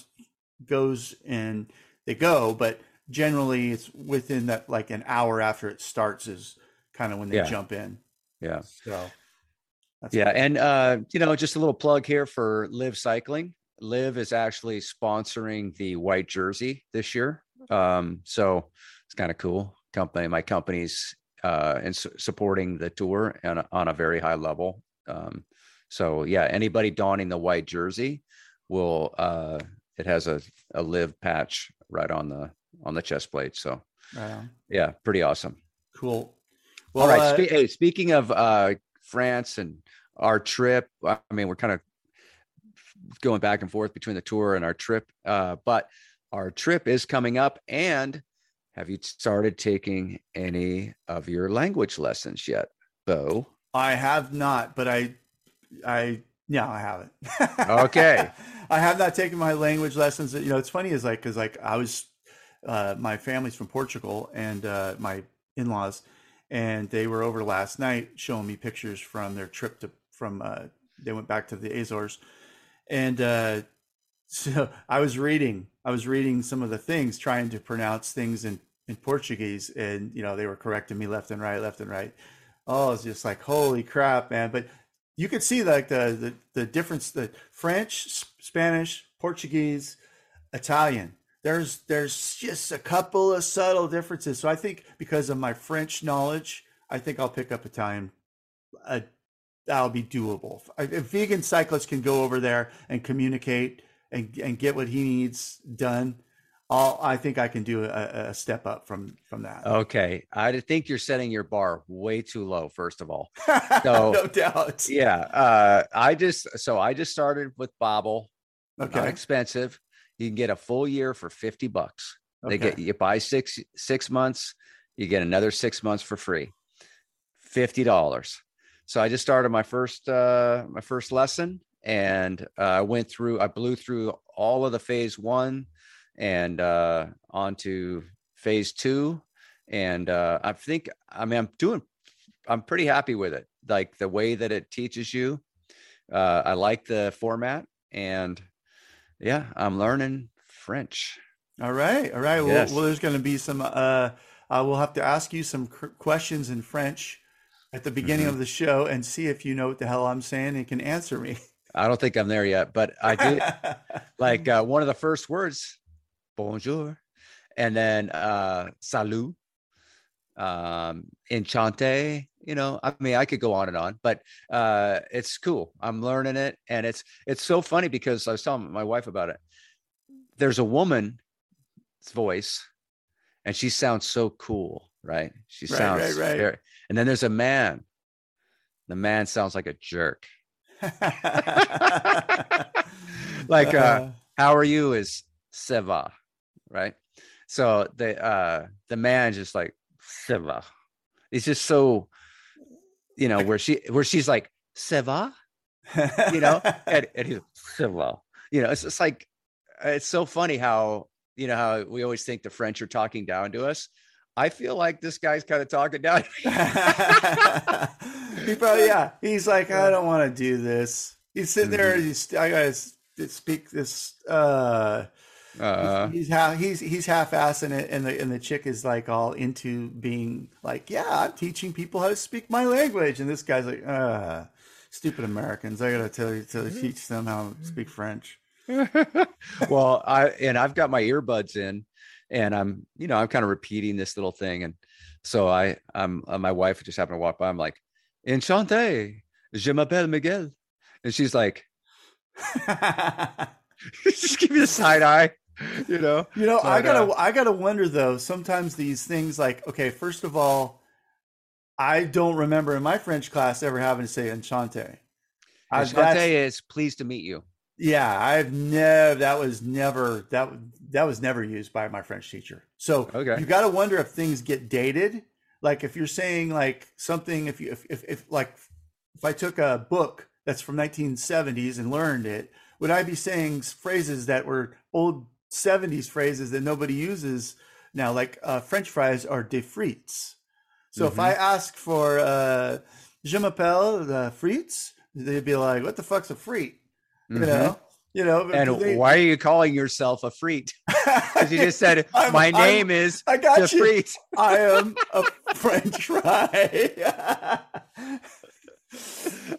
goes and they go, but generally it's within that like an hour after it starts is kind of when they
Yeah.
jump in.
yeah,
So that's
yeah, and uh, you know, just a little plug here for Liv Cycling. Liv is actually sponsoring the white jersey this year, um, so it's kind of cool. Company, my company's uh, and su- supporting the tour and on a very high level. Um, so yeah, anybody donning the white jersey will uh, it has a a Liv patch right on the on the chest plate. So
right
yeah, pretty awesome.
cool.
All right.
uh,
spe- hey, speaking of uh, France and our trip, I mean, we're kind of going back and forth between the tour and our trip, uh, but our trip is coming up. And have you started taking any of your language lessons yet, Bo?
I have not, but I, I, no, I haven't.
Okay.
I have not taken my language lessons. You know, it's funny is like, cause like I was, uh, my family's from Portugal and, uh, my in-laws, and they were over last night showing me pictures from their trip to, from, uh, they went back to the Azores and, uh, so I was reading, I was reading some of the things, trying to pronounce things in, in Portuguese and, you know, they were correcting me left and right, left and right. Oh, it's just like, holy crap, man. But you could see like the, the, the difference, the French, Spanish, Portuguese, Italian. There's, there's just a couple of subtle differences. So I think because of my French knowledge, I think I'll pick up Italian. That'll be doable. If vegan cyclist can go over there and communicate and, and get what he needs done, I'll, I think I can do a, a step up from, from that.
Okay. I think you're setting your bar way too low, first of all. so-
no doubt.
Yeah. Uh, I just, so I just started with Babbel. Not
Okay.
expensive. You can get a full year for 50 bucks. They
Okay.
get you buy six six months, you get another six months for free. Fifty dollars. So I just started my first uh my first lesson and uh, I went through I blew through all of the phase one and uh on to phase two. And uh I think I mean I'm doing I'm pretty happy with it. Like the way that it teaches you. Uh I like the format and yeah, I'm learning French.
All right, all right. Well,
Yes.
well there's going to be some. Uh, uh, we'll have to ask you some cr- questions in French at the beginning
Mm-hmm.
of the show and see if you know what the hell I'm saying and can answer me.
I don't think I'm there yet, but I do like uh, one of the first words, bonjour, and then uh, salut, um, enchante. You know, I mean, I could go on and on, but uh, it's cool. I'm learning it, and it's it's so funny because I was telling my wife about it. There's a woman's voice, and she sounds so cool, right? She
Right,
sounds
right, right.
very, and then there's a man. The man sounds like a jerk. like uh, how are you is seva, right? So the uh the man just like seva. It's just so you know where she where she's like seva, you know, and, and he's seva. You know, it's just like it's so funny how you know how we always think the French are talking down to us. I feel like this guy's kind of talking down.
he probably yeah. He's like, I don't want to do this. He's sitting there.
Mm-hmm.
He's I gotta speak this. uh
Uh,
he's half he's he's half-assing it and the and the chick is like all into being like yeah i'm teaching people how to speak my language and this guy's like uh stupid americans i gotta tell you to teach them how to speak french
well, I and I've got my earbuds in, and I'm you know I'm kind of repeating this little thing, and so I I'm uh, my wife just happened to walk by. I'm like, Enchanté, je m'appelle Miguel, and she's like, just give me the side eye, you know.
you know i gotta
uh,
i gotta wonder though sometimes these things like okay first of all i don't remember in my french class ever having to say enchanté
Enchanté is pleased to meet you.
Yeah, I've never. That was never that that was never used by my French teacher. So
Okay.
you got to wonder if things get dated. Like if you're saying like something, if you if, if if like if I took a book that's from 1970s and learned it, would I be saying phrases that were old 70s phrases that nobody uses now? Like uh, French fries are des frites. So if I ask for uh, je m'appelle the frites, they'd be like, "What the fuck's a frite?" You
Mhm.
know? You know
And
they-
why are you calling yourself a freet? Because you just said
I'm-
my
I'm-
name is
i
the
got you.
freet.
i am a french fry.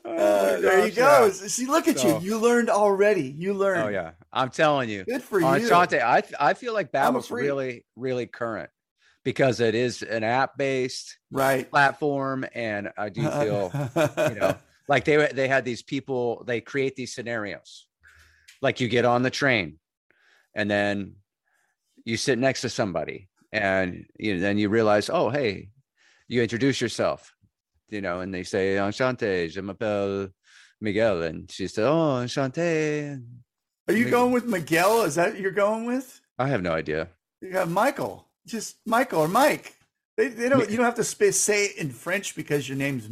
Uh, there you go. see look at
So-
you you learned already. You learned.
Oh yeah, I'm telling you.
good for
on
you.
Shante, I I feel like
I'm
Babbel's
freak.
really really current because it is an app based
right.
platform, and I do feel you know like they they had these people they create these scenarios, like you get on the train, and then you sit next to somebody, and you then you realize oh hey, you introduce yourself, you know, and they say enchanté, je m'appelle Miguel, and she said oh enchanté.
are you going with miguel? Is that you're going with?
I have no idea.
you got michael. Just michael or mike. They, they don't you don't have to say it in french because your name's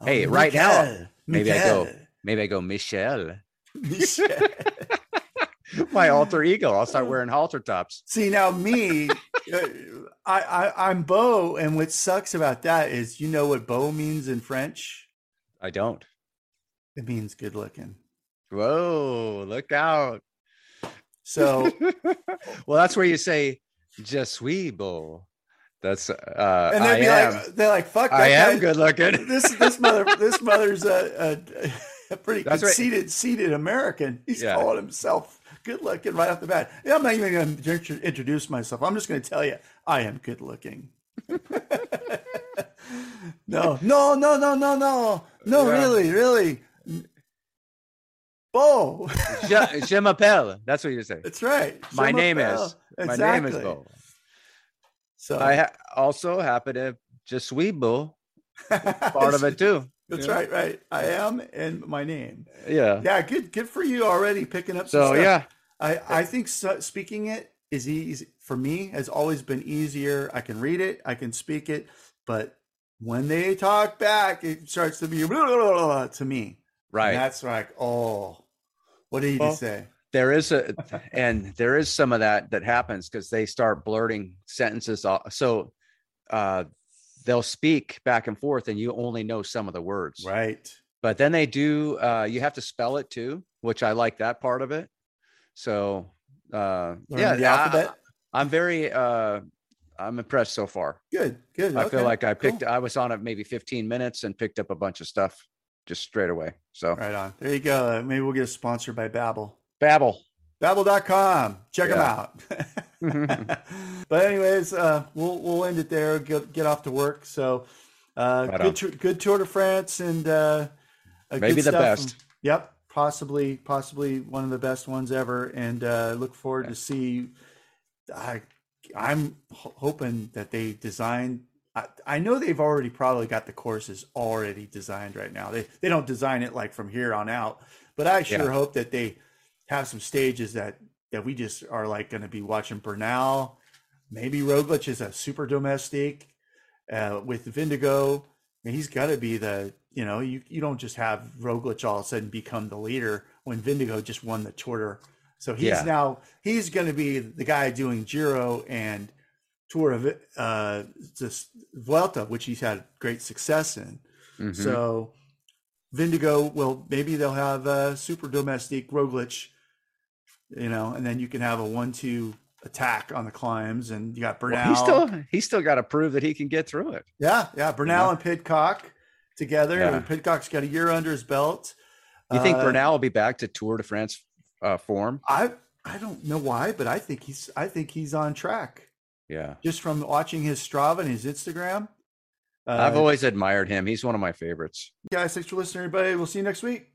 Oh,
Hey, right now,
Miguel.
maybe I go- Maybe I go Michelle.
Michel.
My alter ego. I'll start wearing halter tops.
See now, me, uh, I, I I'm Bo, and what sucks about that is, you know what Bo means in French?
I don't.
It means good looking.
Whoa, look out.
So,
well, that's where you say Je suis beau. That's uh
and they'd be like, they're like, fuck, that
I am good looking.
This this mother, this mother's a, a, a pretty
That's right.
conceited, seated American. He's
Yeah.
calling himself good looking right off the bat. Yeah, I'm not even going to introduce myself. I'm just going to tell you, I am good looking. no, no, no, no, no, no, no,
Yeah.
really, really. Bo.
Je, je m'appelle. That's what you say.
That's right.
My name is. My name is Bo.
So
I ha- also happen to just suis. Part of it too.
That's
Yeah.
right, right. I am and my name.
Yeah.
Yeah, good, good for you already picking up. Some
So
stuff.
yeah.
I, I think so, speaking it is easy for me has always been easier. I can read it, I can speak it, but when they talk back, it starts to be blah, blah, blah, blah, to me.
Right.
And that's like, oh, what did you
Well,
say?
There is a and there is some of that that happens because they start blurting sentences off so uh they'll speak back and forth and you only know some of the words
Right.
but then they do uh you have to spell it too which i like that part of it so uh yeah
the alphabet.
i'm very uh i'm impressed so far
Good, good.
i feel like i picked
cool.
i was on it maybe 15 minutes and picked up a bunch of stuff just straight away so
Right on. There you go. Maybe we'll get a sponsor by Babbel.
Babble
Babbel.com. Check
Yeah.
them out. but anyways, uh, we'll we'll end it there. Get get off to work. So, uh,
Right
good
on.
good Tour de France and uh,
Maybe
good
the
stuff
best.
from- yep, possibly possibly one of the best ones ever. And uh, look forward to see. I I'm ho- hoping that they design I, I know they've already probably got the courses already designed right now. They they don't design it like from here on out, but I sure
Yeah.
hope that they have some stages that that we just are like going to be watching Bernal, maybe Roglic is a super domestic uh, with Vingegaard. And he's got to be the you know you you don't just have Roglic all of a sudden become the leader when Vingegaard just won the Tour. So he's
Yeah.
now he's going to be the guy doing Giro and Tour of uh just Vuelta, which he's had great success in.
Mhm.
So Vingegaard well, maybe they'll have a super domestic Roglic, you know, and then you can have a one-two attack on the climbs, and you got Bernal.
Well, he's still he's still got to prove that he can get through it.
yeah, yeah, Bernal
know?
and Pidcock together.
Yeah.
and Pidcock's got a year under his belt.
You think
Uh,
Bernal will be back to Tour de France uh, form?
I I don't know why, but I think he's I think he's on track
Yeah,
just from watching his Strava and his Instagram. Uh,
I've always admired him. He's one of my favorites.
guys, thanks for listening, everybody. We'll see you next week.